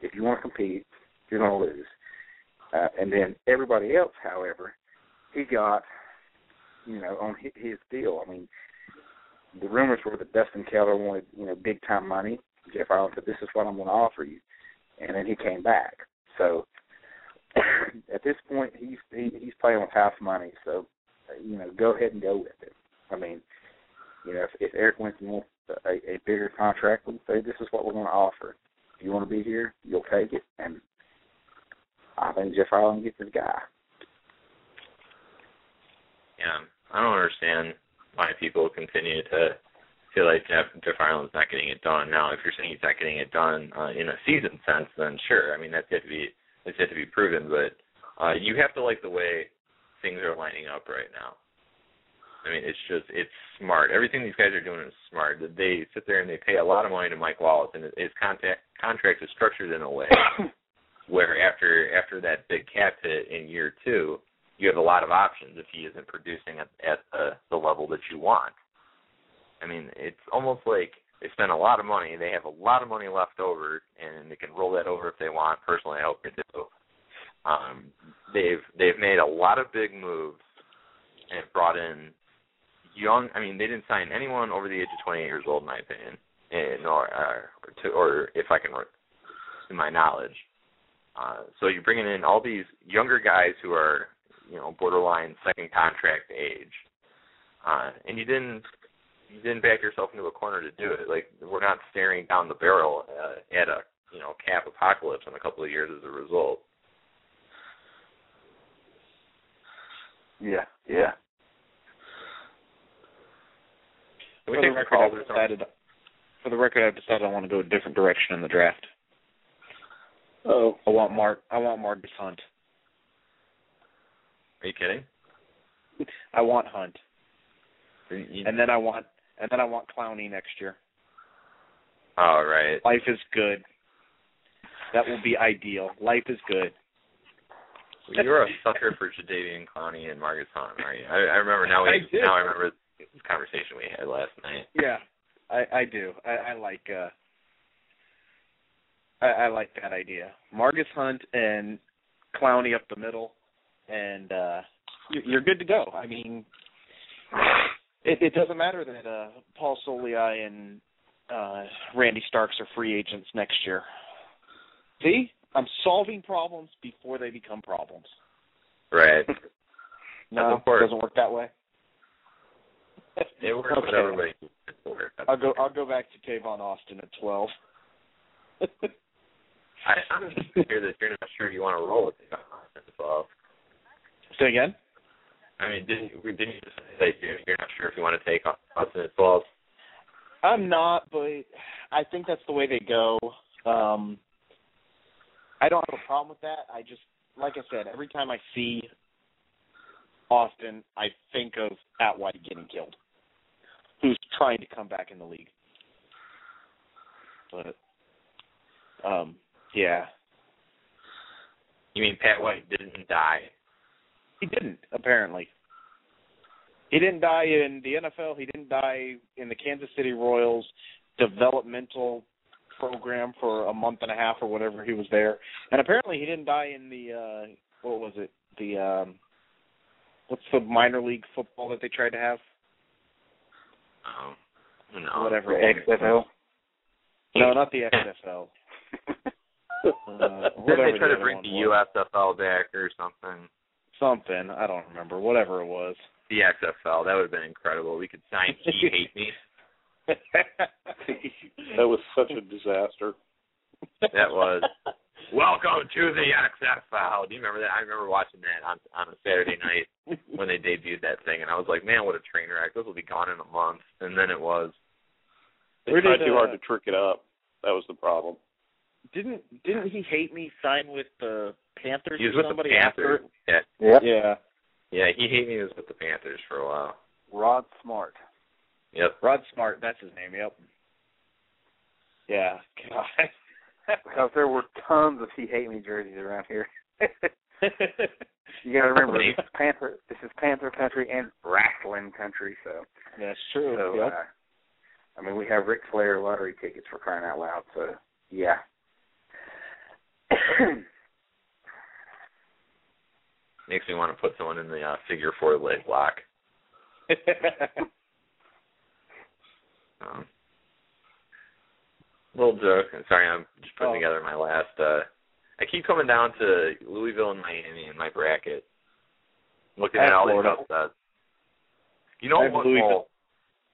if you want to compete, you're going to lose." Uh, and then everybody else, however, he got, you know, on his, his deal. I mean, the rumors were that Dustin Keller wanted, you know, big time money. Jeff Ireland said, "This is what I'm going to offer you," and then he came back. So at this point, he's he, he's playing with house money. So, you know, go ahead and go with it. I mean, you know, if, if Eric Winston wants a, a bigger contract, we'll say this is what we're going to offer. If you want to be here, you'll take it, and I think Jeff Ireland gets his guy. Yeah, I don't understand why people continue to feel like Jeff, Jeff Ireland's not getting it done. Now, if you're saying he's not getting it done uh, in a season sense, then sure. I mean, that's yet to be that's yet to be proven. But uh, you have to like the way things are lining up right now. I mean, it's just it's smart. Everything these guys are doing is smart. They sit there and they pay a lot of money to Mike Wallace, and his contract contract is structured in a way where after after that big cap hit in year two, you have a lot of options if he isn't producing at, at the, the level that you want. I mean, it's almost like they spend a lot of money. They have a lot of money left over, and they can roll that over if they want. Personally, I hope they do. Um, they've they've made a lot of big moves and brought in young. I mean, they didn't sign anyone over the age of 28 years old, in my opinion, and, or uh, to, or if I can, to my knowledge. Uh, so you're bringing in all these younger guys who are, you know, borderline second contract age, uh, and you didn't you didn't back yourself into a corner to do it. Like we're not staring down the barrel uh, at a you know cap apocalypse in a couple of years as a result. Yeah, yeah. Can we For take the record, calls I've decided. For the record, I've decided I want to go a different direction in the draft. Oh, I want Mark. I want Margus Hunt. Are you kidding? I want Hunt, You- and then I want, and then I want Clowney next year. All right. Life is good. That will be ideal. Life is good. You're a sucker for Jadeveon Clowney and Margus Hunt, are you? I, I remember now. We I now I remember this conversation we had last night. Yeah, I, I do. I, I like. uh I, I like that idea. Margus Hunt and Clowney up the middle, and uh you- you're good to go. I mean, it, it doesn't matter that uh Paul Soliai and uh Randy Starks are free agents next year. See, I'm solving problems before they become problems. Right. No, Of course. doesn't work that way. It works Okay. with everybody. I'll go. I'll go back to Tavon Austin at twelve. I, I'm just here that you're not sure if you want to roll with it as well. Say again. I mean, didn't we didn't you just say you're, you're not sure if you want to take Austin at 12? I'm not, but I think that's the way they go. Um I don't have a problem with that. I just like I said, every time I see Austin, I think of Pat White getting killed. Who's trying to come back in the league. But um yeah. You mean Pat White didn't die? He didn't, apparently. He didn't die in the NFL. He didn't die in the Kansas City Royals developmental program for a month and a half or whatever he was there. And apparently he didn't die in the uh what was it? The um what's the minor league football that they tried to have? Oh, no. Whatever. The. XFL. No, not the XFL. Uh, Didn't they try the to bring the was. USFL back or something? Something I don't remember. Whatever it was. The XFL. That would have been incredible. We could sign He Hate Me. That was such a disaster. That was. Welcome to the XFL. Do you remember that? I remember watching that on on a Saturday night when they debuted that thing, and I was like, man, what a train wreck. This will be gone in a month. And then it was. They Where tried did, too uh, hard to trick it up. That was the problem. Didn't didn't he hate me sign with the Panthers He was or with the somebody Panthers. after? Yeah, Yep. Yeah. yeah. He Hate Me was with the Panthers for a while. Rod Smart. Yep. Rod Smart, that's his name. Yep. Yeah. God. Because there were tons of He Hate Me jerseys around here. you got to remember, this is Panther. This is Panther country and wrestling country. So, That's true. so yep. uh, I mean, we have Ric Flair lottery tickets for crying out loud. So, yeah. Makes me want to put someone in the uh, figure four leg lock. Um, little joke. I'm Sorry, I'm just putting Oh. together my last. uh I keep coming down to Louisville and Miami in my bracket. Looking at all these Florida. upsets. You know I have what? Louisville.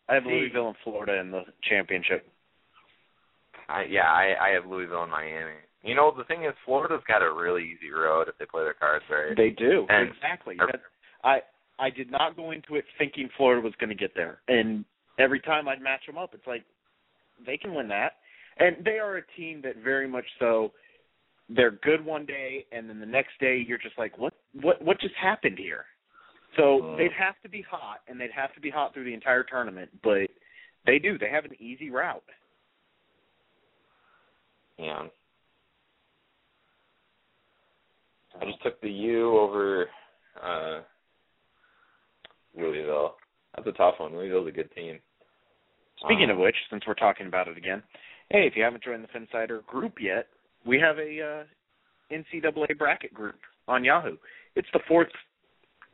I have See. Louisville and Florida in the championship. I, yeah, I, I have Louisville and Miami. You know, the thing is, Florida's got a really easy road if they play their cards right. They do And- exactly. I I did not go into it thinking Florida was going to get there, and every time I'd match them up, it's like they can win that, and they are a team that very much so. They're good one day, and then the next day you're just like, what what what just happened here? So Mm. they'd have to be hot, and they'd have to be hot through the entire tournament, but they do. They have an easy route. Yeah. I just took the U over uh Louisville. That's a tough one. Louisville's a good team. Speaking Um, of which, since we're talking about it again, hey, if you haven't joined the Phinsider group yet, we have a uh, NCAA bracket group on Yahoo. It's the fourth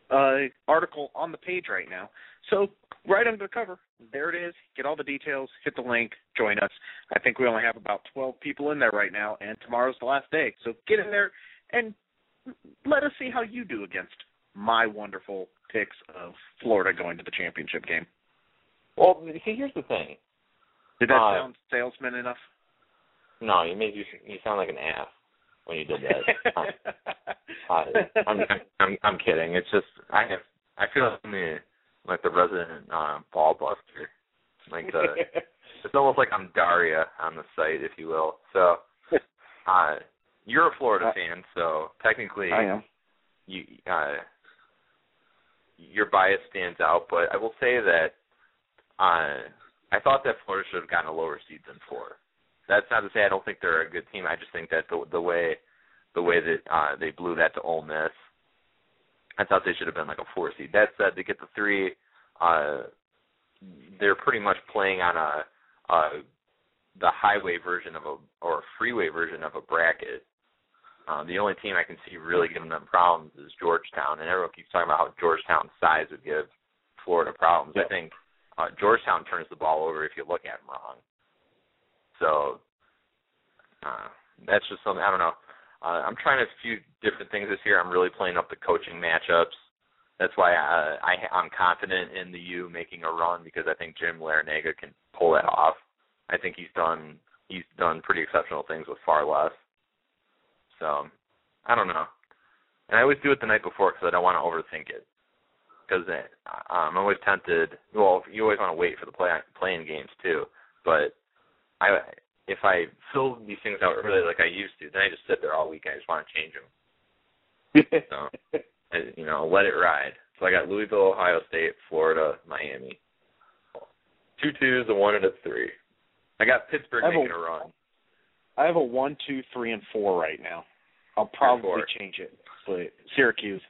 uh, article on the page right now. So right under the cover, there it is. Get all the details. Hit the link. Join us. I think we only have about 12 people in there right now, and tomorrow's the last day. So get in there and let us see how you do against my wonderful picks of Florida going to the championship game. Well, see, here's the thing. Did that Uh, sound salesman enough? No, you made you you sound like an ass when you did that. uh, I'm, I'm I'm I'm kidding. It's just I have I feel like I'm the like the resident uh, ball buster. Like the it's almost like I'm Daria on the site, if you will. So uh you're a Florida Uh, fan, so technically I am. you uh your bias stands out, but I will say that uh I thought that Florida should have gotten a lower seed than four. That's not to say I don't think they're a good team. I just think that the the way the way that uh they blew that to Ole Miss, I thought they should have been like a four seed. That said, to get the three, uh they're pretty much playing on a uh the highway version of a or a freeway version of a bracket. Uh, the only team I can see really giving them problems is Georgetown, and everyone keeps talking about how Georgetown's size would give Florida problems. I think uh, Georgetown turns the ball over if you look at them wrong. So uh, that's just something I don't know. Uh, I'm trying a few different things this year. I'm really playing up the coaching matchups. That's why uh, I, I'm confident in the U making a run because I think Jim Larrañaga can pull that off. I think he's done he's done pretty exceptional things with far less. So I don't know, and I always do it the night before because I don't want to overthink it. Because um, I'm always tempted. Well, you always want to wait for the play playing games too, but I if I fill these things out early like I used to, then I just sit there all week. And I just want to change them. so, I, you know, let it ride. So I got Louisville, Ohio State, Florida, Miami. Two twos, a one, and a three. I got Pittsburgh I have a- making a run. I have a one, two, three, and four right now. I'll probably change it, but Syracuse.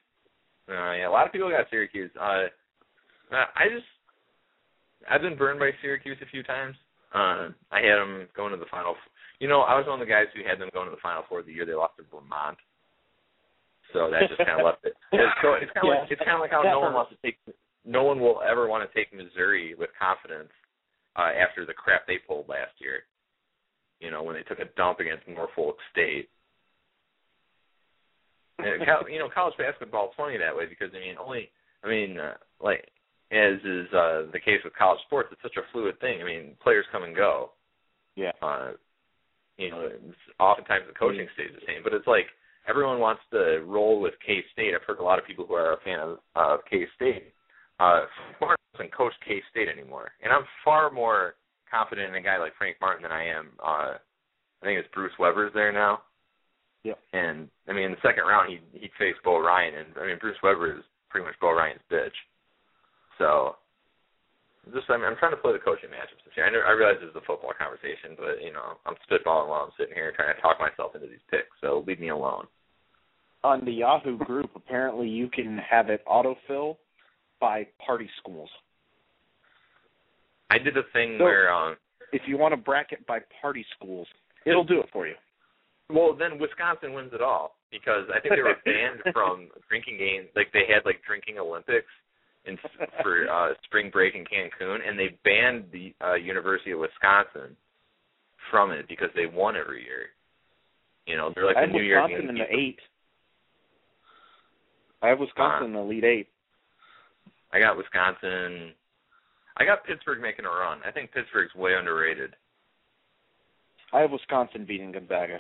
Uh, yeah, a lot of people got Syracuse. Uh, I just I've been burned by Syracuse a few times. Uh, I had them going to the final. You know, I was one of the guys who had them going to the final four the year they lost to Vermont. So that just kind of left it. It's, so it's kind of Yeah. like it's kind of like how That no one wants to take no one will ever want to take Missouri with confidence uh, after the crap they pulled last year. You know when they took a dump against Norfolk State. You know college basketball is funny that way because I mean only I mean uh, like as is uh, the case with college sports it's such a fluid thing. I mean players come and go. Yeah. Uh, you know, it's, oftentimes the coaching stays the same, but it's like everyone wants to roll with K State. I've heard a lot of people who are a fan of, of K State. Uh, Frank Martin doesn't coach K State anymore, and I'm far more confident in a guy like Frank Martin than I am. Uh, I think it's Bruce Weber's there now. Yep. And I mean, in the second round, he he faced Bo Ryan, and I mean, Bruce Weber is pretty much Bo Ryan's bitch. So, just I'm, I'm trying to play the coaching matchups this year. I, know, I realize this is a football conversation, but you know, I'm spitballing while I'm sitting here trying to talk myself into these picks. So leave me alone. On the Yahoo group, apparently you can have it autofill by party schools. I did a thing So- where um If you want to bracket by party schools, it'll do it for you. Well, then Wisconsin wins it all because I think they were banned from drinking games. Like they had like drinking Olympics in for uh spring break in Cancun, and they banned the uh University of Wisconsin from it because they won every year. You know, they're like I the New Year's Wisconsin in the eight. I have Wisconsin in the Elite Eight. I got Wisconsin. I got Pittsburgh making a run. I think Pittsburgh's way underrated. I have Wisconsin beating Gonzaga.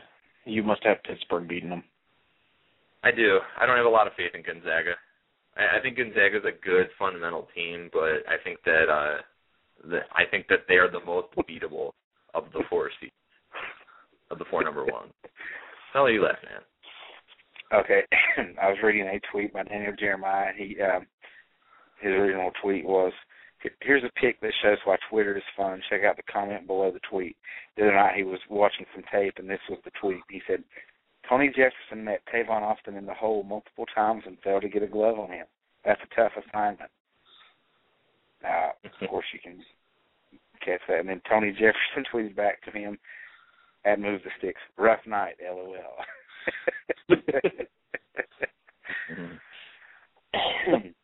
You must have Pittsburgh beating them. I do. I don't have a lot of faith in Gonzaga. I, I think Gonzaga's a good fundamental team, but I think that uh the, I think that they are the most beatable of the four seeds, of the four number one. How are you laughing at? Okay, I was reading a tweet by Daniel Jeremiah. He um, his original tweet was, "Here's a pic that shows why Twitter is fun. Check out the comment below the tweet." The other night he was watching some tape, and this was the tweet. He said, "Tony Jefferson met Tavon Austin in the hole multiple times and failed to get a glove on him. That's a tough assignment." Now, of course, you can catch that. And then Tony Jefferson tweeted back to him, "Add move the sticks. Rough night. LOL."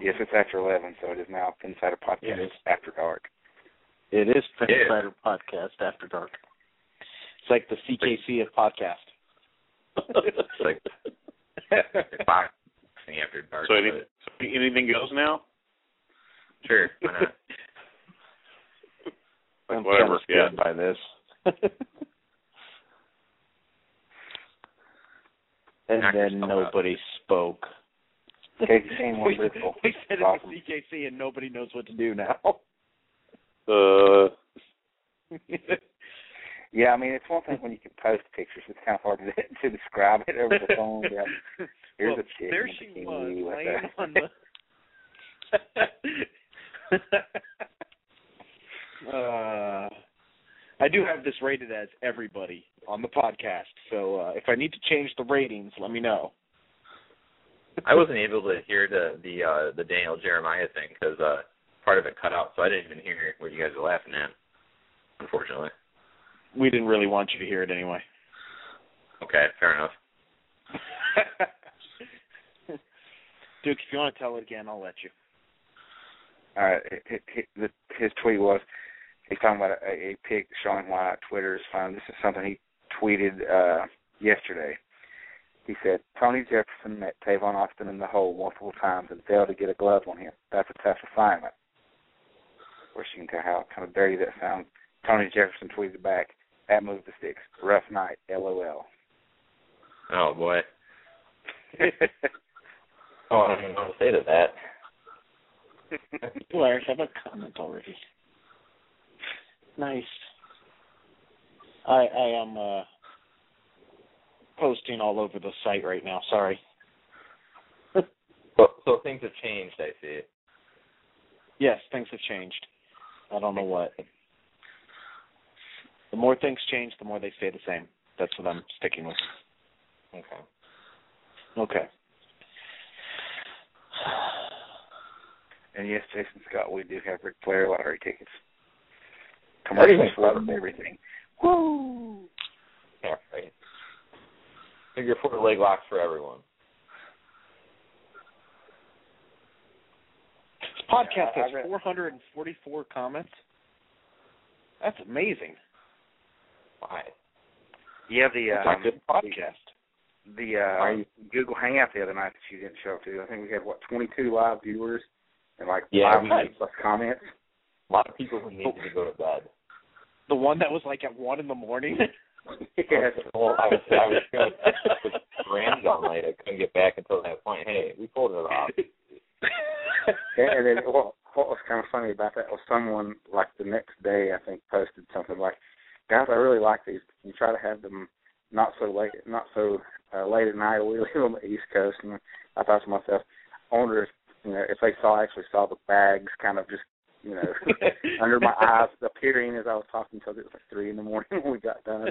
yes, it's after eleven, so it is now Insider Podcast It is. After Dark. It is Fan Yeah. Podcast After Dark. It's like the CKC of podcast. It's like boxing after dark. So, any, so anything goes now? sure, why not? I'm Whatever, kind of scared by this. and Knock then yourself out. nobody spoke. Casey Shane we, we said it Awesome. was CKC and nobody knows what to do now. Uh, Yeah, I mean it's one thing when you can post pictures. It's kind of hard to, to describe it over the phone. Yeah. Here's well, a chick. there she was laying on the. uh, I do have this rated as everybody on the podcast, so uh, if I need to change the ratings, let me know. I wasn't able to hear the the uh the Daniel Jeremiah thing because uh part of it cut out, so I didn't even hear what you guys were laughing at. Unfortunately. We didn't really want you to hear it anyway. Okay, fair enough. Duke, if you want to tell it again, I'll let you. All right, hi- hi- the- his tweet was he's talking about a, a pic showing why Twitter is fun. This is something he tweeted uh yesterday. He said Tony Jefferson met Tavon Austin in the hole multiple times and failed to get a glove on him. That's a tough assignment. Of course, you can tell how kind of dirty that sounds. Tony Jefferson tweeted back, "That moved the sticks. Rough night. LOL." Oh boy. Oh, I don't even know what to say to that. Blair, have a comment already. Nice. I I am uh posting all over the site right now. Sorry. So, so things have changed, I see. Yes, things have changed. I don't know what. The more things change, the more they stay the same. That's what I'm sticking with. Okay. Okay. And yes, Jason Scott, we do have Ric Flair lottery tickets. Commercials for everything. Woo! Yeah, right. Figure four leg locks for everyone. This podcast has 444 comments. That's amazing. Why? Yeah, the It's um, good podcast. the uh, Google Hangout the other night that you didn't show up to. I think we had what 22 live viewers and like Yeah, five we hundred had- plus comments. A lot of people who needed to go to bed. The one that was like at one in the morning. Well, I was I was going with Rams all night. I couldn't get back until that point. Hey, we pulled it off. Yeah, and then what, what was kind of funny about that was someone like the next day I think posted something like, "Guys, I really like these. You try to have them not so late, not so uh, late at night. We live on the East Coast." And I thought to myself, I wonder if you know if they saw actually saw the bags kind of just you know under my eyes appearing as I was talking till it was like three in the morning when we got done.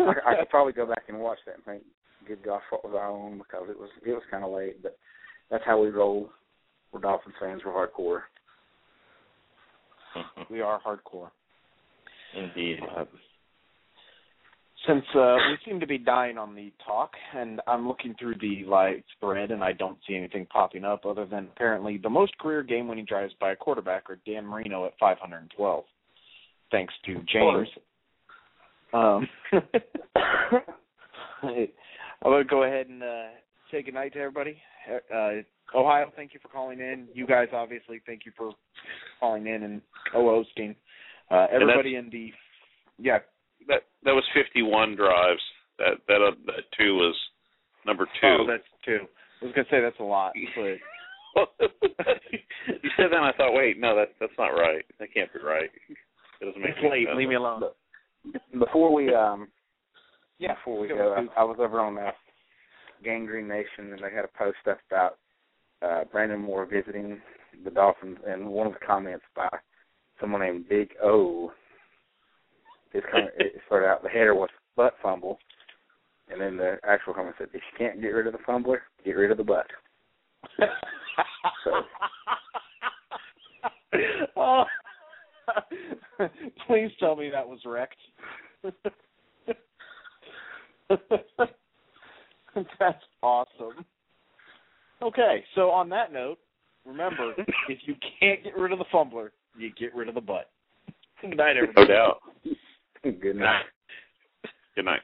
I, I could probably go back and watch that and think, "Good gosh, what was I on?" Because it was it was kind of late, but that's how we roll. We're Dolphins fans. We're hardcore. we are hardcore. Indeed. Uh, since uh, we seem to be dying on the talk, and I'm looking through the live thread, and I don't see anything popping up other than apparently the most career game-winning drives by a quarterback are Dan Marino at 512, thanks to James. Um, I'm gonna go ahead and uh, say goodnight to everybody. Uh, Ohio, thank you for calling in. You guys, obviously, thank you for calling in and co-hosting. Uh, everybody in the yeah That that was 51 drives. That that uh, that two was number two. Oh, that's two. I was gonna say that's a lot, but you said that, and I thought, wait, no, that that's not right. That can't be right. It doesn't make it's any late. sense. Leave me alone. Before we um Yeah, before we go go. I, I was over on uh, Gang Green Nation and they had a post up about uh Brandon Moore visiting the Dolphins and one of the comments by someone named Big O his comment it started out the header was butt fumble and then the actual comment said if you can't get rid of the fumbler, get rid of the butt. So oh. Please tell me that was wrecked. That's awesome. Okay, so on that note, remember if you can't get rid of the fumbler, you get rid of the butt. Good night, everybody. No doubt. good night. Good night.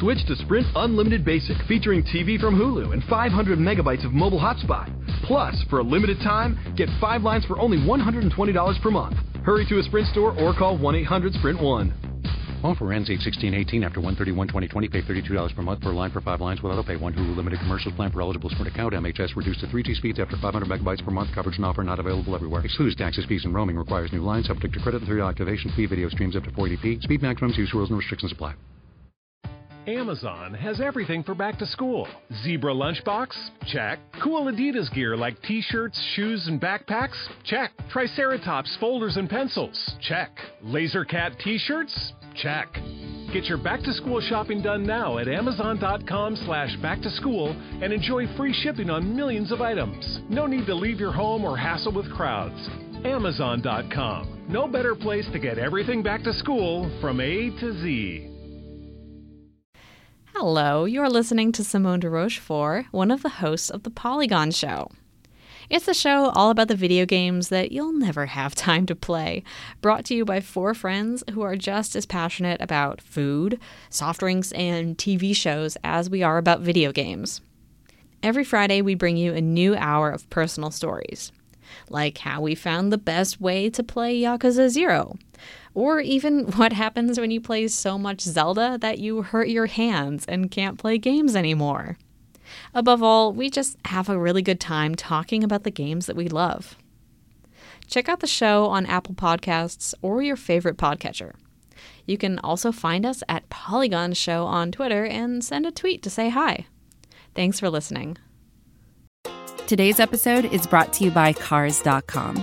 Switch to Sprint Unlimited Basic, featuring TV from Hulu and 500 megabytes of mobile hotspot. Plus, for a limited time, get five lines for only $120 per month. Hurry to a Sprint store or call 1-800-SPRINT1. Offer ends 8-16-18 after 131-2020. Pay $32 per month per line for five lines with auto pay. One Hulu limited commercial plan for eligible Sprint account. MHS reduced to 3G speeds after 500 megabytes per month. Coverage and offer not available everywhere. Excludes taxes, fees, and roaming. Requires new lines. Subject to credit and 3 activation fee. Video streams up to 480p. Speed maximums. Use rules and restrictions apply. Amazon has everything for back to school. Zebra lunchbox? Check. Cool Adidas gear like t shirts, shoes, and backpacks? Check. Triceratops folders and pencils? Check. Laser Cat t shirts? Check. Get your back to school shopping done now at Amazon.com slash back to school and enjoy free shipping on millions of items. No need to leave your home or hassle with crowds. Amazon.com. No better place to get everything back to school from A to Z. Hello, you're listening to Simone de Rochefort, one of the hosts of The Polygon Show. It's a show all about the video games that you'll never have time to play, brought to you by four friends who are just as passionate about food, soft drinks, and TV shows as we are about video games. Every Friday, we bring you a new hour of personal stories, like how we found the best way to play Yakuza Zero, or even what happens when you play so much Zelda that you hurt your hands and can't play games anymore. Above all, we just have a really good time talking about the games that we love. Check out the show on Apple Podcasts or your favorite podcatcher. You can also find us at Polygon Show on Twitter and send a tweet to say hi. Thanks for listening. Today's episode is brought to you by Cars.com.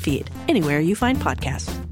feed, anywhere you find podcasts.